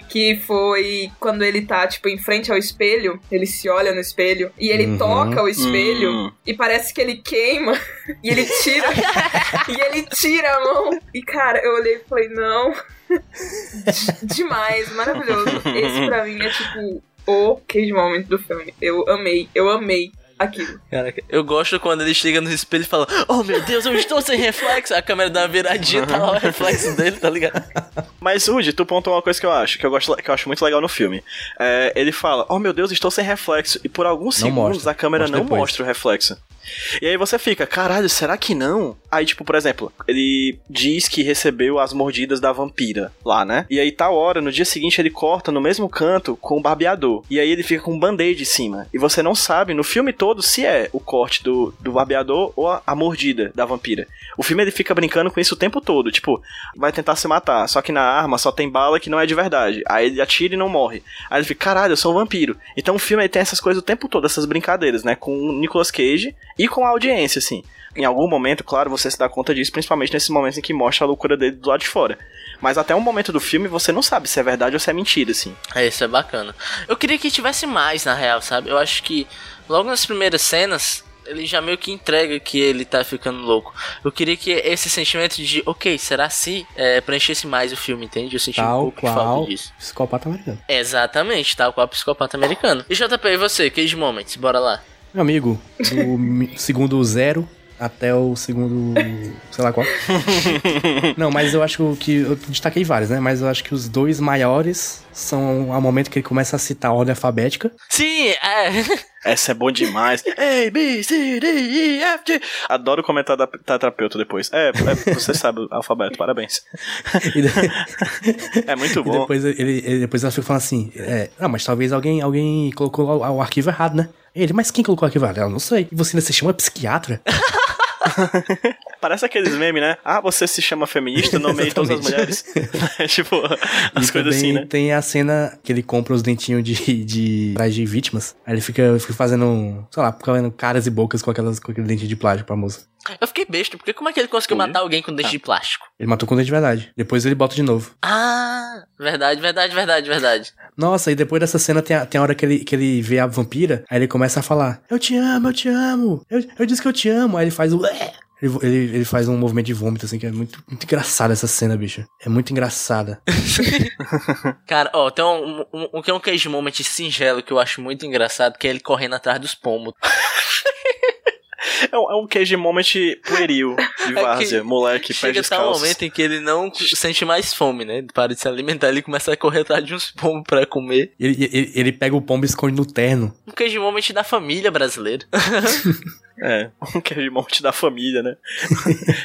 Que foi quando ele tá, tipo, em frente ao espelho, ele se olha no espelho e ele Uhum. toca o espelho Hum. e parece que ele queima e ele tira e ele tira a mão. E cara, eu olhei e falei, não. Demais, maravilhoso. Esse pra mim é tipo o cage moment do filme. Eu amei, eu amei aquilo. Caraca, eu gosto quando ele chega no espelho e fala: Oh meu Deus, eu estou sem reflexo. A câmera dá uma viradinha, tá lá o reflexo dele, tá ligado? Mas, Rudy, tu pontuou uma coisa que eu acho, que eu, gosto, que eu acho muito legal no filme. É, ele fala, oh meu Deus, estou sem reflexo. E por alguns Não segundos mostra. a câmera Mostra não depois. mostra o reflexo. E aí você fica, caralho, será que não? Aí, tipo, por exemplo, ele diz que recebeu as mordidas da vampira lá, né? E aí, tal hora, no dia seguinte, ele corta no mesmo canto com o barbeador. E aí ele fica com um band-aid em cima. E você não sabe no filme todo se é o corte do, do barbeador ou a, a mordida da vampira. O filme ele fica brincando com isso o tempo todo. Tipo, vai tentar se matar, só que na arma só tem bala que não é de verdade. Aí ele atira e não morre. Aí ele fica, caralho, eu sou um vampiro. Então o filme ele tem essas coisas o tempo todo, essas brincadeiras, né? Com o Nicolas Cage e com a audiência, assim. Em algum momento, claro, você se dá conta disso, principalmente nesses momentos em que mostra a loucura dele do lado de fora. Mas até um momento do filme você não sabe se é verdade ou se é mentira, assim. É, isso é bacana. Eu queria que tivesse mais, na real, sabe? Eu acho que logo nas primeiras cenas. Ele já meio que entrega que ele tá ficando louco. Eu queria que esse sentimento de, ok, será se é, preenchesse mais o filme, entende? Eu senti um Tal pouco de qual falta disso. psicopata americano. Exatamente, tal qual psicopata americano. E JP, e você? Cage Moments, bora lá. Meu amigo, do segundo zero até o segundo. sei lá qual. Não, mas eu acho que. Eu destaquei vários, né? Mas eu acho que os dois maiores são ao momento que ele começa a citar a ordem alfabética. Sim, é. Essa é bom demais. A, B, C, D, E, F, G. Adoro o comentário da tetrapeuta depois. É, é, você sabe o alfabeto, parabéns. E, de- É muito e bom. depois ele, ele- depois ela fica falando assim: é, Não, mas talvez alguém, alguém colocou o, o arquivo errado, né? Ele, mas quem colocou o arquivo errado? Ela, não sei. E você ainda se chama psiquiatra? Parece aqueles memes, né? Ah, você se chama feminista, nomeie todas as mulheres. tipo, as e coisas assim, né? tem a cena que ele compra os dentinhos de, de, atrás de vítimas. Aí ele fica, fica fazendo, sei lá, fazendo caras e bocas com, aquelas, com aquele dente de plástico pra moça. Eu fiquei besta, porque como é que ele conseguiu Ui. matar alguém com dente de plástico? Ele matou com dente de verdade. Depois ele bota de novo. Ah, verdade, verdade, verdade, verdade. Nossa, e depois dessa cena tem a, tem a hora que ele, que ele vê a vampira, aí ele começa a falar: Eu te amo, eu te amo. Eu, eu disse que eu te amo. Aí ele faz o. Ele, ele, ele faz um movimento de vômito, assim, que é muito, muito engraçado essa cena, bicho. É muito engraçada. Cara, ó, tem um, um, um, que é um cage moment singelo que eu acho muito engraçado, que é ele correndo atrás dos pombos. É um, é um cage moment pueril de várzea, É que moleque, pé Chega a tal descalço. momento em que ele não sente mais fome, né? Ele para de se alimentar, ele começa a correr atrás de uns pombos pra comer. Ele, ele, ele pega o pombo e esconde no terno. Um cage moment da família brasileira. É, um queijo monte da família, né?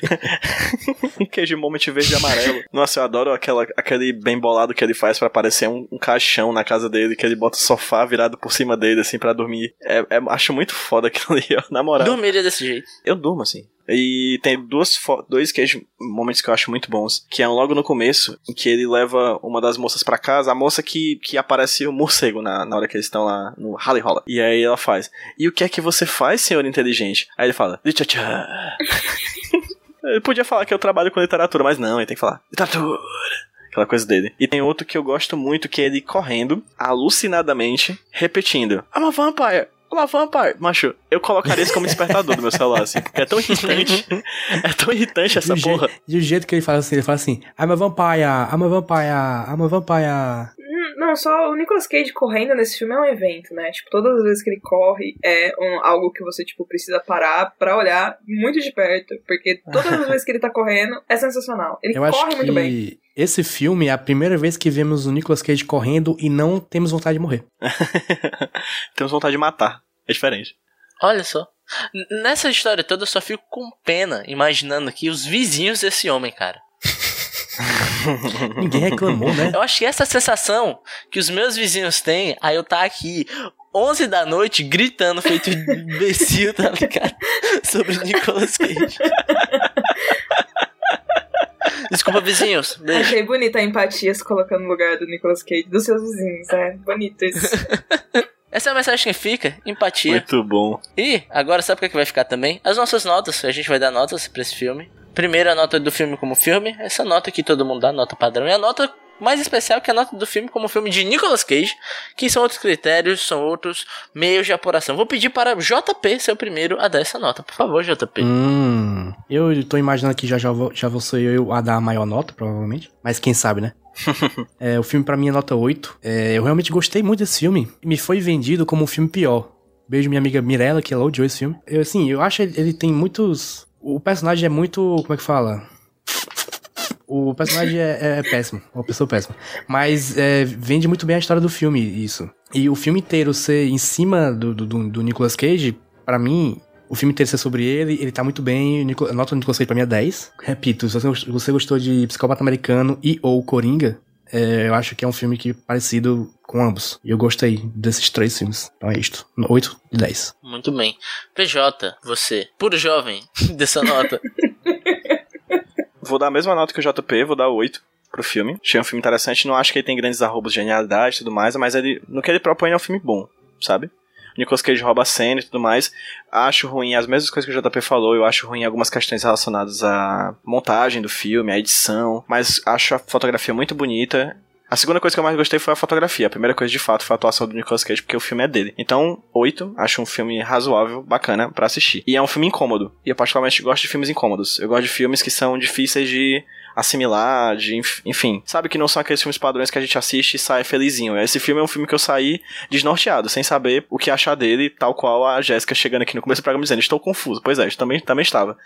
um queijo monte verde e amarelo. Nossa, eu adoro aquela, aquele bem bolado que ele faz pra parecer um, um caixão na casa dele, que ele bota o sofá virado por cima dele, assim, pra dormir. É, é- acho muito foda aquilo ali, ó, na moral. Dormiria desse jeito. Eu durmo, assim. E tem duas dois queijo momentos que eu acho muito bons, que é logo no começo, em que ele leva uma das moças pra casa, a moça que, que aparece o morcego na, na hora que eles estão lá no Rally Rolla. E aí ela faz, e o que é que você faz, senhor inteligente? Aí ele fala, literatura. ele podia falar que eu trabalho com literatura, mas não, ele tem que falar, literatura. Aquela coisa dele. E tem outro que eu gosto muito, que é ele correndo, alucinadamente, repetindo, I'm a vampire. A vampire. Macho, eu colocaria isso como despertador do meu celular, assim, porque é tão irritante. é tão irritante essa E je- porra. E o jeito que ele fala assim, ele fala assim, I'm a vampire, I'm a vampire, I'm a vampire. Não, só o Nicolas Cage correndo nesse filme é um evento, né? Tipo, todas as vezes que ele corre é um- algo que você, tipo, precisa parar pra olhar muito de perto. Porque todas as vezes que ele tá correndo é sensacional. Ele Eu corre muito bem. que esse filme é a primeira vez que vemos o Nicolas Cage correndo e não temos vontade de morrer. Temos vontade de matar. É diferente. Olha só. Nessa história toda eu só fico com pena imaginando aqui os vizinhos desse homem, cara. Ninguém reclamou, né? Eu acho que essa sensação que os meus vizinhos têm, aí eu tá aqui 11 da noite gritando feito imbecil, tá ligado? Sobre Nicolas Cage. Desculpa, vizinhos. Beijo. Achei bonita a empatia se colocando no lugar do Nicolas Cage, dos seus vizinhos, é bonito isso. Essa é a mensagem que fica, empatia. Muito bom. E agora sabe o que, é que vai ficar também? As nossas notas. A gente vai dar notas pra esse filme. Primeira nota do filme como filme. Essa nota que todo mundo dá, nota padrão. E a nota mais especial que é a nota do filme como filme de Nicolas Cage. Que são outros critérios, são outros meios de apuração. Vou pedir para JP ser o primeiro a dar essa nota. Por favor, JP. Hum, eu tô imaginando que já, já, vou, já vou ser eu a dar a maior nota, provavelmente. Mas quem sabe, né? é, o filme pra mim é nota 8. É, eu realmente gostei muito desse filme. Me foi vendido como um filme pior. Beijo minha amiga Mirella, que ela odiou esse filme. Eu, assim, eu acho ele, ele tem muitos... O personagem é muito... Como é que fala? O personagem é, é péssimo, é uma pessoa péssima. Mas é, vende muito bem a história do filme, isso. E o filme inteiro ser em cima do, do, do- Nicolas Cage, pra mim, o filme inteiro ser sobre ele, ele tá muito bem. nota do Nicolas Cage pra mim é 10. Repito, se você, você gostou de Psicopata Americano e ou Coringa, é, eu acho que é um filme que é parecido com ambos. E eu gostei desses três filmes. Então é isto. 8 e 10. Muito bem. PJ, você, puro jovem dessa nota. Vou dar a mesma nota que o JP, vou dar 8 pro filme. Achei um filme interessante, não acho que ele tem grandes arrobos de genialidade e tudo mais, mas ele, no que ele propõe é um filme bom, sabe? Nicolas Cage rouba a cena e tudo mais. Acho ruim as mesmas coisas que o JP falou, eu acho ruim algumas questões relacionadas à montagem do filme, à edição, mas acho a fotografia muito bonita. A segunda coisa que eu mais gostei foi a fotografia. A primeira coisa, de fato, foi a atuação do Nicolas Cage, porque o filme é dele. Então, 8, acho um filme razoável, bacana pra assistir. E é um filme incômodo. E eu particularmente gosto de filmes incômodos. Eu gosto de filmes que são difíceis de assimilar, de, enf- enfim. Sabe que não são aqueles filmes padrões que a gente assiste e sai felizinho. Esse filme é um filme que eu saí desnorteado, sem saber o que achar dele, tal qual a Jéssica chegando aqui no começo do programa dizendo, estou confuso. Pois é, também, também estava.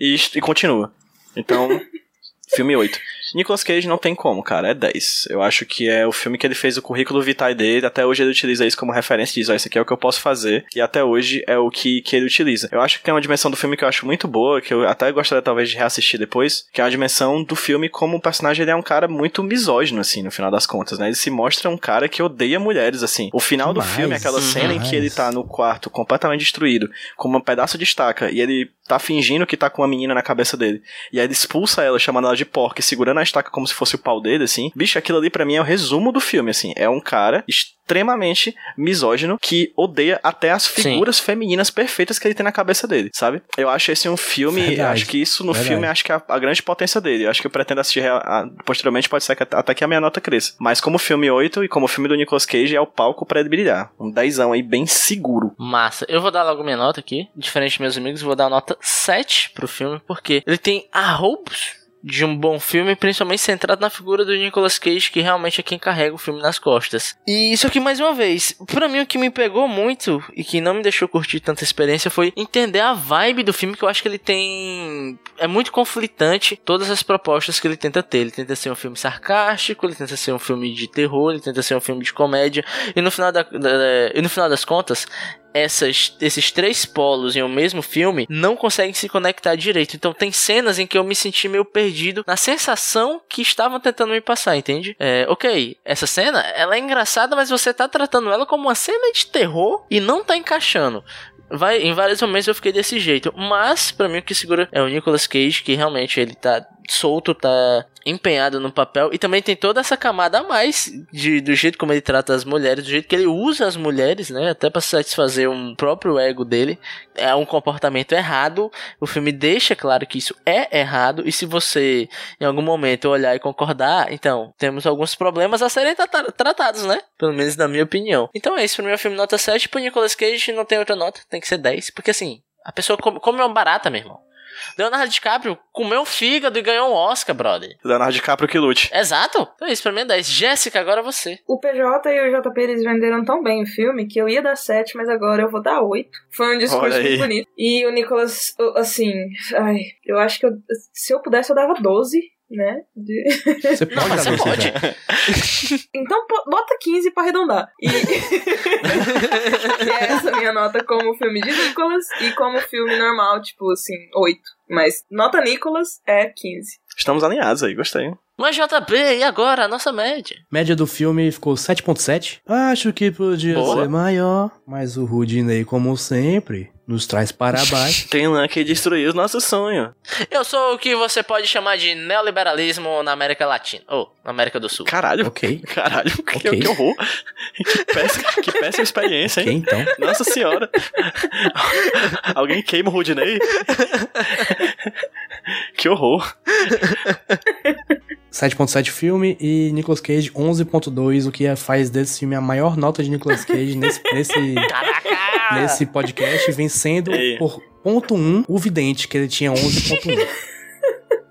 E, e continua. Então, filme 8. Nicolas Cage não tem como, cara, é 10. Eu acho que é o filme que ele fez o currículo vitae dele, até hoje ele utiliza isso como referência, diz, ó, isso aqui é o que eu posso fazer, e até hoje é o que, que ele utiliza. Eu acho que tem uma dimensão do filme que eu acho muito boa, que eu até gostaria talvez de reassistir depois, que é a dimensão do filme como o personagem ele é um cara muito misógino, assim, no final das contas, né? Ele se mostra um cara que odeia mulheres, assim. O final do Demais, filme, aquela cena em que ele tá no quarto completamente destruído, com um pedaço de estaca, e ele tá fingindo que tá com uma menina na cabeça dele. E aí ele expulsa ela, chamando ela de porca, e segurando a estaca como se fosse o pau dele, assim. Bicho, aquilo ali pra mim é o resumo do filme, assim. É um cara extremamente misógino que odeia até as Sim. figuras femininas perfeitas que ele tem na cabeça dele, sabe? Eu acho esse um filme, Verdade, acho que isso no verdade. filme acho que é a, a grande potência dele. Eu acho que eu pretendo assistir rea- a- posteriormente, pode ser que até, que a minha nota cresça. Mas como filme 8 e como filme do Nicolas Cage é o palco pra ele brilhar. Um dezão aí bem seguro. Massa. Eu vou dar logo minha nota aqui. Diferente dos meus amigos, vou dar nota 7 pro filme, porque ele tem arroubos de um bom filme, principalmente centrado na figura do Nicolas Cage, que realmente é quem carrega o filme nas costas. E isso aqui, mais uma vez, pra mim o que me pegou muito e que não me deixou curtir tanta experiência foi entender a vibe do filme, que eu acho que ele tem. É muito conflitante todas as propostas que ele tenta ter. Ele tenta ser um filme sarcástico, ele tenta ser um filme de terror, ele tenta ser um filme de comédia, e no final, da, da- e no final das contas, essas, esses três polos em um mesmo filme não conseguem se conectar direito. Então tem cenas em que eu me senti meio perdido na sensação que estavam tentando me passar, entende? É, ok, essa cena, ela é engraçada, mas você tá tratando ela como uma cena de terror e não tá encaixando. Vai, em vários momentos eu fiquei desse jeito. Mas, para mim, o que segura é o Nicolas Cage, que realmente ele tá solto, tá empenhado no papel. E também tem toda essa camada a mais de, do jeito como ele trata as mulheres, do jeito que ele usa as mulheres, né? Até pra satisfazer um próprio ego dele. É um comportamento errado. O filme deixa claro que isso é errado. E se você, em algum momento, olhar e concordar, então, temos alguns problemas a serem tra tratados, né? Pelo menos na minha opinião. Então é isso. É um filme nota 7. Pro Nicolas Cage não tem outra nota. Tem que ser 10. Porque assim, a pessoa come, come uma barata, meu irmão. Leonardo DiCaprio comeu fígado e ganhou um Oscar, brother. Leonardo DiCaprio que lute. Exato. Então isso pra mim é 10. Jéssica, agora você. O PJ e o JP eles venderam tão bem o filme que eu ia dar 7, mas agora eu vou dar 8. Foi um discurso muito bonito. E o Nicolas, assim, ai, eu acho que eu- se eu pudesse eu dava 12, né? De- Você pode Não, você pode. Então bota 15 pra arredondar. E... e é essa minha nota como filme de Nicolas e como filme normal, tipo assim, 8. Mas nota Nicolas é 15. Estamos alinhados aí, gostei. Mas JP, e agora? A nossa média. Média do filme ficou 7.7. Acho que podia Boa. ser maior, mas o Rudinei, como sempre, nos traz para baixo. Tem lã que destruiu o nosso sonho. Eu sou o que você pode chamar de neoliberalismo na América Latina. Ou na América do Sul. Caralho. ok. Caralho, que, Ok. que horror. Que péssima, que péssima experiência, Ok, hein? então. Nossa senhora. Alguém queima o Rudinei? que horror. 7.7 filme e Nicolas Cage 11.2, o que faz desse filme a maior nota de Nicolas Cage nesse, nesse, Caraca! nesse podcast, vencendo Ei. por ponto 1 o Vidente, que ele tinha 11.1.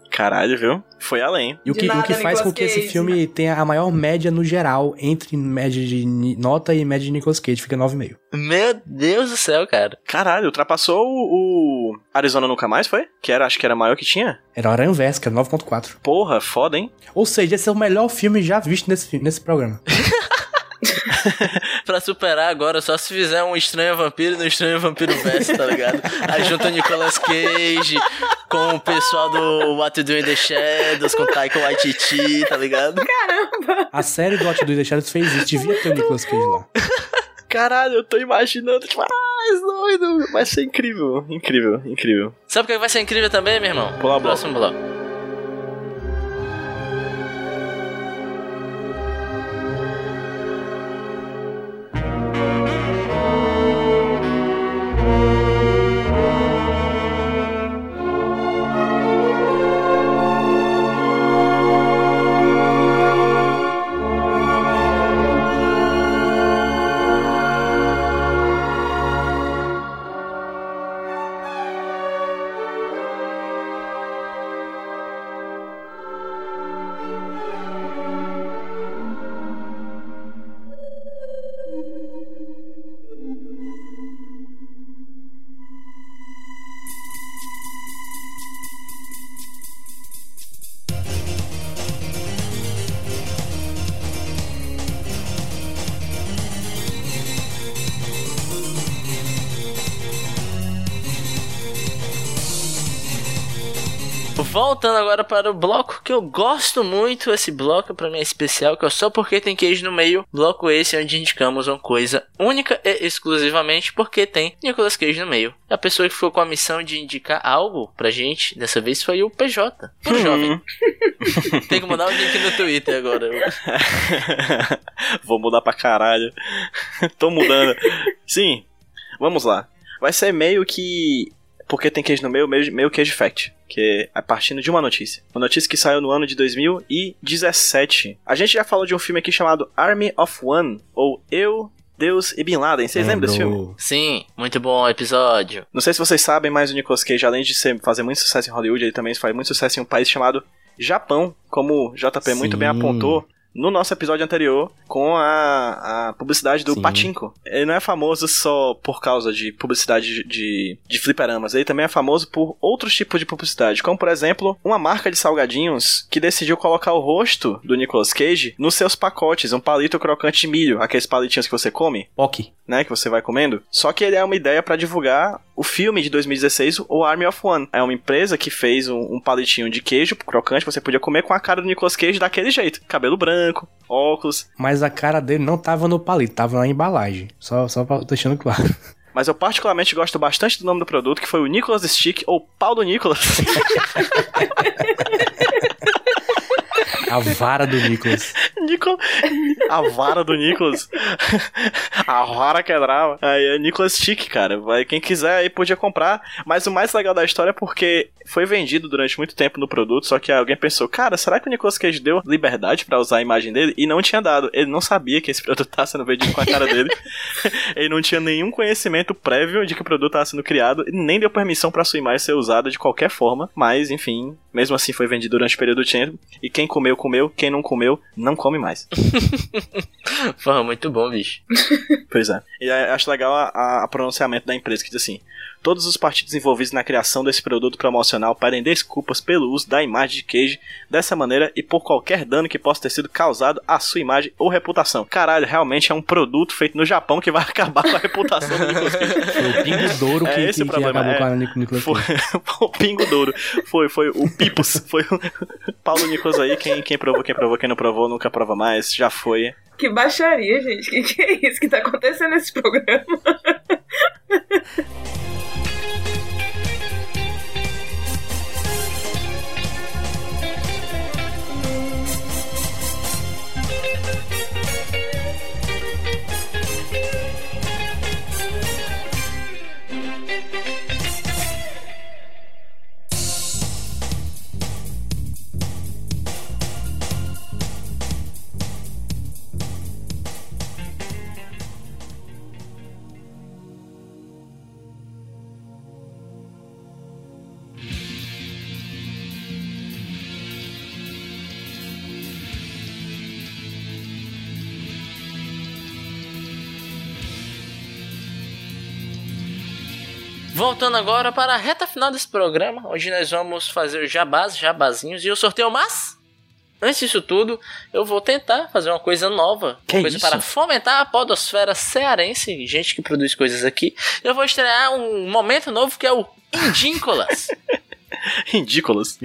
Caralho, viu? Foi além. E o que, o nada, que faz com que esse filme tenha a maior média no geral entre média de nota e média de Nicolas Cage, fica 9,5. Meu Deus do céu, cara. Caralho, ultrapassou o, o Arizona Nunca Mais, foi? Que era, acho que era maior que tinha. Era Aranha era 9.4. Porra, foda, hein? Ou seja, esse é o melhor filme já visto nesse, nesse programa. Pra superar agora, só se fizer um estranho vampiro no estranho vampiro verso, tá ligado? Aí junta o Nicolas Cage com o pessoal do What to Do in the Shadows, com Taika Waititi, tá ligado? A série do Hot do The Shadows fez isso, devia ter o Nicolas Cage lá. Caralho, eu tô imaginando demais, doido. Vai ser incrível, incrível, incrível. Sabe o que vai ser incrível também, meu irmão? Pular o bloco. Próximo bloco. Voltando agora para o bloco que eu gosto muito, esse bloco pra mim é especial, que é só porque tem queijo no meio. Bloco esse onde indicamos uma coisa única e exclusivamente porque tem Nicolas Cage no meio. A pessoa que ficou com a missão de indicar algo pra gente, dessa vez foi o PJ. O jovem. tem que mandar o link no Twitter agora. Vou mudar pra caralho. Tô mudando. Sim, vamos lá. Vai ser meio que. Porque tem queijo no meio, meio, meio queijo fact. Que é partindo de uma notícia. Uma notícia que saiu no ano de 2017. A gente já falou de um filme aqui chamado Army of One. Ou Eu, Deus e Bin Laden. Vocês lembram desse filme? Sim, muito bom episódio. Não sei se vocês sabem, mas o Nicolas Cage, além de ser, fazer muito sucesso em Hollywood, ele também faz muito sucesso em um país chamado Japão. Como o JP muito bem Sim. apontou, no nosso episódio anterior com a, a publicidade do Sim. Patinco. Ele não é famoso só por causa de publicidade de, de, de fliperamas, ele também é famoso por outros tipos de publicidade, como por exemplo, uma marca de salgadinhos que decidiu colocar o rosto do Nicolas Cage nos seus pacotes, um palito crocante de milho, aqueles palitinhos que você come Ok. né, que você vai comendo. Só que ele é uma ideia pra divulgar o filme de 2016, o Army of One. É uma empresa que fez um, um palitinho de queijo crocante, você podia comer com a cara do Nicolas Cage daquele jeito. Cabelo branco, óculos. Mas a cara dele não tava no palito, tava na embalagem. Só, só deixando claro. Mas eu particularmente gosto bastante do nome do produto, que foi o Nicolas Stick, ou pau do Nicolas. A vara do Nicholas. Nico... A vara do Nicolas. A vara quebrava. Aí é Nicolas Stick, cara. Vai, quem quiser aí podia comprar. Mas o mais legal da história é porque foi vendido durante muito tempo no produto, só que alguém pensou, cara, será que o Nicolas Cage deu liberdade pra usar a imagem dele? E não tinha dado. Ele não sabia que esse produto tava sendo vendido com a cara dele. Ele não tinha nenhum conhecimento prévio de que o produto tava sendo criado, e nem deu permissão pra sua imagem ser usada de qualquer forma. Mas, enfim, mesmo assim foi vendido durante o período de tempo. E quem comeu, comeu. Quem não comeu, não come mais. Porra, muito bom, bicho. Pois é. E acho legal a, a- a pronunciamento da empresa que diz assim: Todos os partidos envolvidos na criação desse produto promocional pedem desculpas pelo uso da imagem de Cage dessa maneira e por qualquer dano que possa ter sido causado à sua imagem ou reputação. Caralho, realmente é um produto feito no Japão que vai acabar com a reputação do Nicolas Cage. Foi o Pingo Douro É que, esse que, o que problema, acabou é. com a Nic- Nicolas Cage. foi o Pingo Douro. Foi, foi o Pipos. Foi o Paulo Nicolas aí. Quem, quem provou, quem provou, quem não provou, nunca prova mais. Já foi. Que baixaria, gente. Que que é isso que tá acontecendo nesse programa? Voltando agora para a reta final desse programa, onde nós vamos fazer jabás, jabazinhos e o sorteio, mas antes disso tudo, eu vou tentar fazer uma coisa nova, Que uma coisa isso? para fomentar a podosfera cearense, gente que produz coisas aqui. Eu vou estrear um momento novo que é o Indíncolas. Ridículas.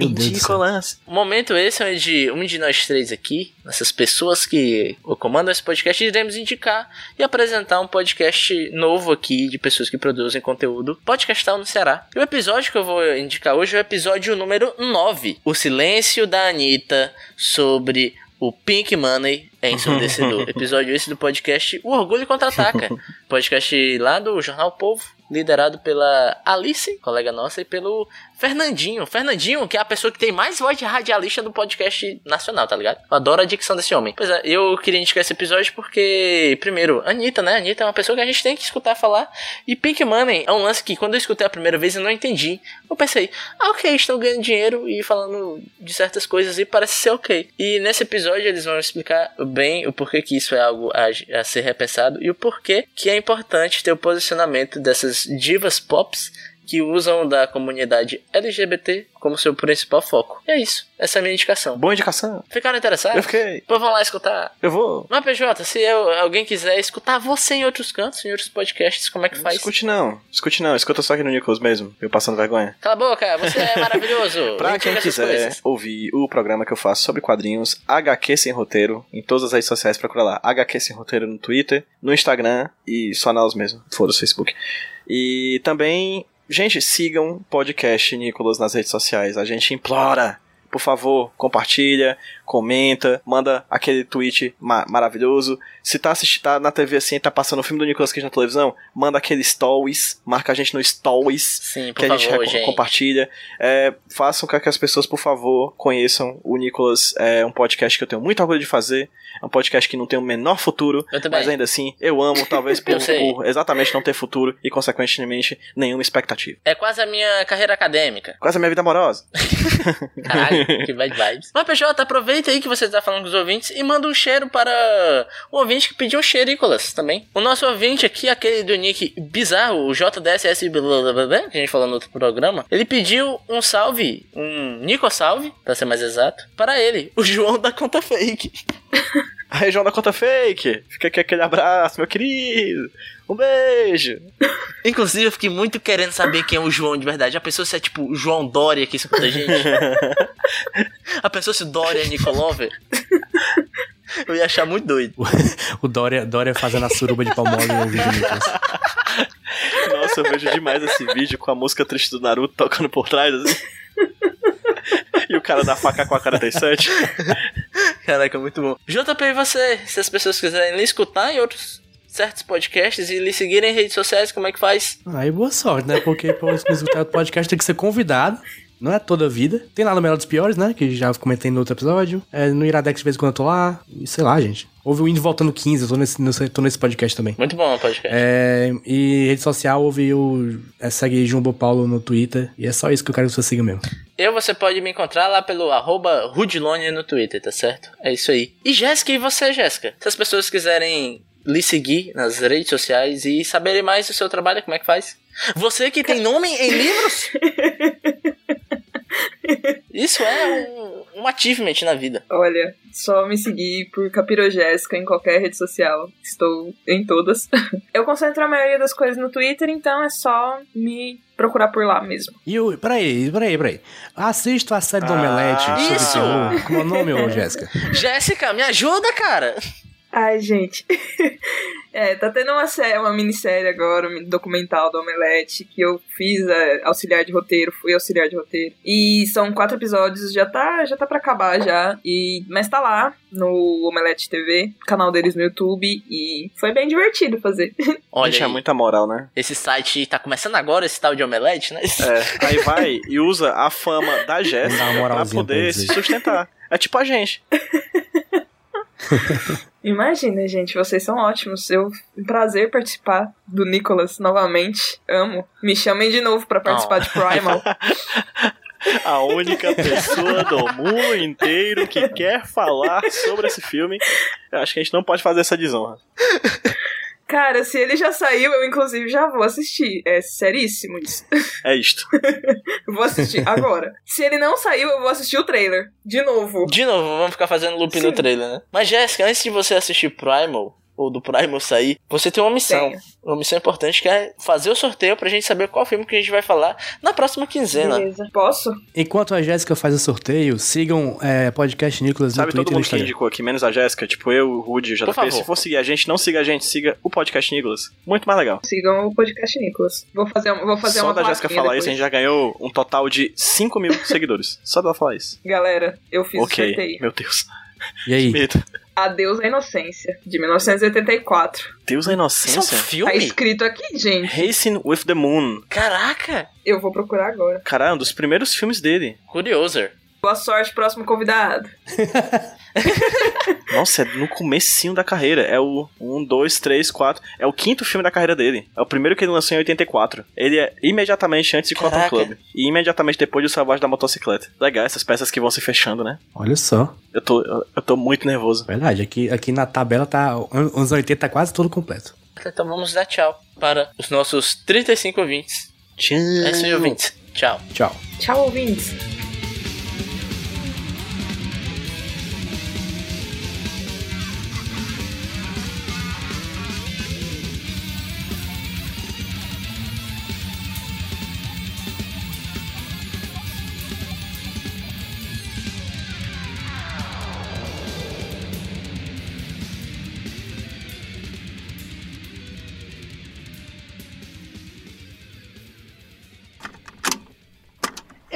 O momento esse onde um de nós três aqui, essas pessoas que comandam esse podcast, iremos indicar e apresentar um podcast novo aqui de pessoas que produzem conteúdo podcastal no Ceará. E o episódio que eu vou indicar hoje é o episódio número 9, O Silêncio da Anitta sobre o Pink Money é ensurdecedor. episódio esse do podcast O Orgulho Contra-Ataca. podcast lá do Jornal Povo, liderado pela Alice, colega nossa, e pelo Fernandinho. Fernandinho, que é a pessoa que tem mais voz de radialista do podcast nacional, tá ligado? Eu adoro a dicção desse homem. Pois é, eu queria indicar esse episódio porque, primeiro, Anitta, né? Anitta é uma pessoa que a gente tem que escutar falar. E Pink Money é um lance que, quando eu escutei a primeira vez, eu não entendi. Eu pensei, ah, ok, estão ganhando dinheiro e falando de certas coisas e parece ser ok. E nesse episódio eles vão explicar bem o porquê que isso é algo a, a ser repensado e o porquê que é importante ter o posicionamento dessas divas pops que usam da comunidade LGBT como seu principal foco. E é isso. Essa é a minha indicação. Boa indicação. Ficaram interessados? Eu fiquei. Pois vão lá escutar. Eu vou. Mas, PJ, se eu- alguém quiser escutar você em outros cantos, em outros podcasts, como é que faz? escute não. Escute não. Escuta só aqui no Nichols mesmo. Eu passando vergonha. Cala a boca, você é maravilhoso. Pra quem quiser coisas. ouvir o programa que eu faço sobre quadrinhos, HQ Sem Roteiro, em todas as redes sociais, procura lá. HQ Sem Roteiro no Twitter, no Instagram e só nós mesmo. Foda-se, Facebook. E também, gente, sigam o podcast Nicolas nas redes sociais. A gente implora. Por favor, compartilha, comenta, manda aquele tweet ma- maravilhoso. Se tá assistindo tá na TV assim, tá passando o filme do Nicolas Cage na televisão, manda aquele stories, marca a gente no stories Sim, que a gente favor, gente. compartilha. É, façam com que as pessoas, por favor, conheçam o Nicolas. É um podcast que eu tenho muito orgulho de fazer. É um podcast que não tem o menor futuro. Mas ainda assim, eu amo, talvez por, por exatamente não ter futuro e, consequentemente, nenhuma expectativa. É quase a minha carreira acadêmica. Quase a minha vida amorosa. Caralho, que bad vibes. Mas, PJ, aproveita Aproveita aí que você tá falando com os ouvintes e manda um cheiro para o ouvinte que pediu cheirícolas também. O nosso ouvinte aqui, aquele do nick bizarro, o JDSS, blá, blá, blá, que a gente falou no outro programa, ele pediu um salve, um Nico salve, pra ser mais exato, para ele, o João da conta fake. A região da conta fake. Fica aqui aquele abraço, meu querido. Um beijo. Inclusive, eu fiquei muito querendo saber quem é o João de verdade. A pessoa se é tipo o João Dória que escuta a gente. a pessoa se o Dória é Nicolover. Eu ia achar muito doido. O Dória, Dória fazendo a suruba de palmole no vídeo. Nossa, eu vejo demais esse vídeo com a música triste do Naruto tocando por trás, assim. E o cara da faca com a 47. Caraca, muito bom. JP, e você? Se as pessoas quiserem lhe escutar em outros certos podcasts e lhe seguirem em redes sociais, como é que faz? Aí boa sorte, né? Porque pra escutar o podcast tem que ser convidado. Não é toda a vida. Tem lá no Melhor dos Piores, né? Que já comentei no outro episódio. É, no Iradex de vez em quando eu tô lá. E sei lá, gente. Houve o Indo Voltando 15, eu tô nesse, nesse- tô nesse podcast também. Muito bom o podcast. É, e rede social, houve o. É, segue Jumbo Paulo no Twitter. E é só isso que eu quero que você siga mesmo. Eu, você pode me encontrar lá pelo arroba Rudilone no Twitter, tá certo? É isso aí. E Jéssica, e você, Jéssica? Se as pessoas quiserem lhe seguir nas redes sociais e saberem mais do seu trabalho, como é que faz? Você que tem nome em livros? Isso é um, um achievement na vida. Olha, só me seguir por Capirogésica em qualquer rede social. Estou em todas. Eu concentro a maioria das coisas no Twitter, então é só me procurar por lá mesmo. E o. Peraí, peraí, peraí. Assista a série do Omelete sobre isso! Como é o nome, Jéssica? Jéssica, me ajuda, cara! Ai, gente. é, tá tendo uma, sé uma minissérie agora, um documental do Omelete, que eu fiz é, auxiliar de roteiro, fui auxiliar de roteiro. E são quatro episódios, já tá, já tá pra acabar já. E, mas tá lá no Omelete TV, canal deles no YouTube, e foi bem divertido fazer. Olha, é aí, muita moral, né? esse site tá começando agora, esse tal de Omelete, né? É, aí vai e usa a fama da Jéssica pra poder se sustentar. É tipo a gente. Imagina, gente, vocês são ótimos. Eu, um prazer participar do Nicolas novamente. Amo. Me chamem de novo pra participar Oh. de Primal. A única pessoa do mundo inteiro que quer falar sobre esse filme. Eu acho que a gente não pode fazer essa desonra. Cara, se ele já saiu, eu inclusive já vou assistir. É seríssimo isso. É isto. Vou assistir agora. Se ele não saiu, eu vou assistir o trailer. De novo. De novo, vamos ficar fazendo loop no Sim. trailer, né? Mas, Jéssica, antes de você assistir Primal, ou do Primal sair, você tem uma missão. Tenho. Uma missão importante que é fazer o sorteio pra gente saber qual filme que a gente vai falar na próxima quinzena. Beleza. Posso? Enquanto a Jéssica faz o sorteio, sigam é, podcast Nicolas no Sabe Twitter todo no mundo que indicou aqui, menos a Jéssica, tipo eu, o Rudy, o Por JP. favor. Se for seguir a gente, não siga a gente, siga o podcast Nicholas. Muito mais legal. Sigam o podcast Nicolas. Vou fazer, vou fazer Só uma da Jéssica falar isso, a depois. gente já ganhou um total de 5 mil seguidores. Só dela falar isso. Galera, eu fiz o ok, sorteio. meu Deus. E aí? Adeus à Inocência, de 1984. Deus Isso a é um inocência. Tá filme? escrito aqui, gente. Racing with the Moon. Caraca! Eu vou procurar agora. Cara, é um dos primeiros filmes dele. Curioso. Boa sorte, próximo convidado. Nossa, é no comecinho da carreira. É o 1, 2, 3, 4. É o quinto filme da carreira dele. É o primeiro que ele lançou em 84. Ele é imediatamente antes de Cotton. Club. E imediatamente depois de O Savagem da Motocicleta. Legal, essas peças que vão se fechando, né? Olha só. Eu tô, eu, eu tô muito nervoso. Verdade, aqui, aqui na tabela tá. an- Anos 80 tá quase todo completo. Então vamos dar tchau para os nossos 35 ouvintes. Tchau. É isso aí, ouvintes. Tchau. Tchau. Tchau, ouvintes.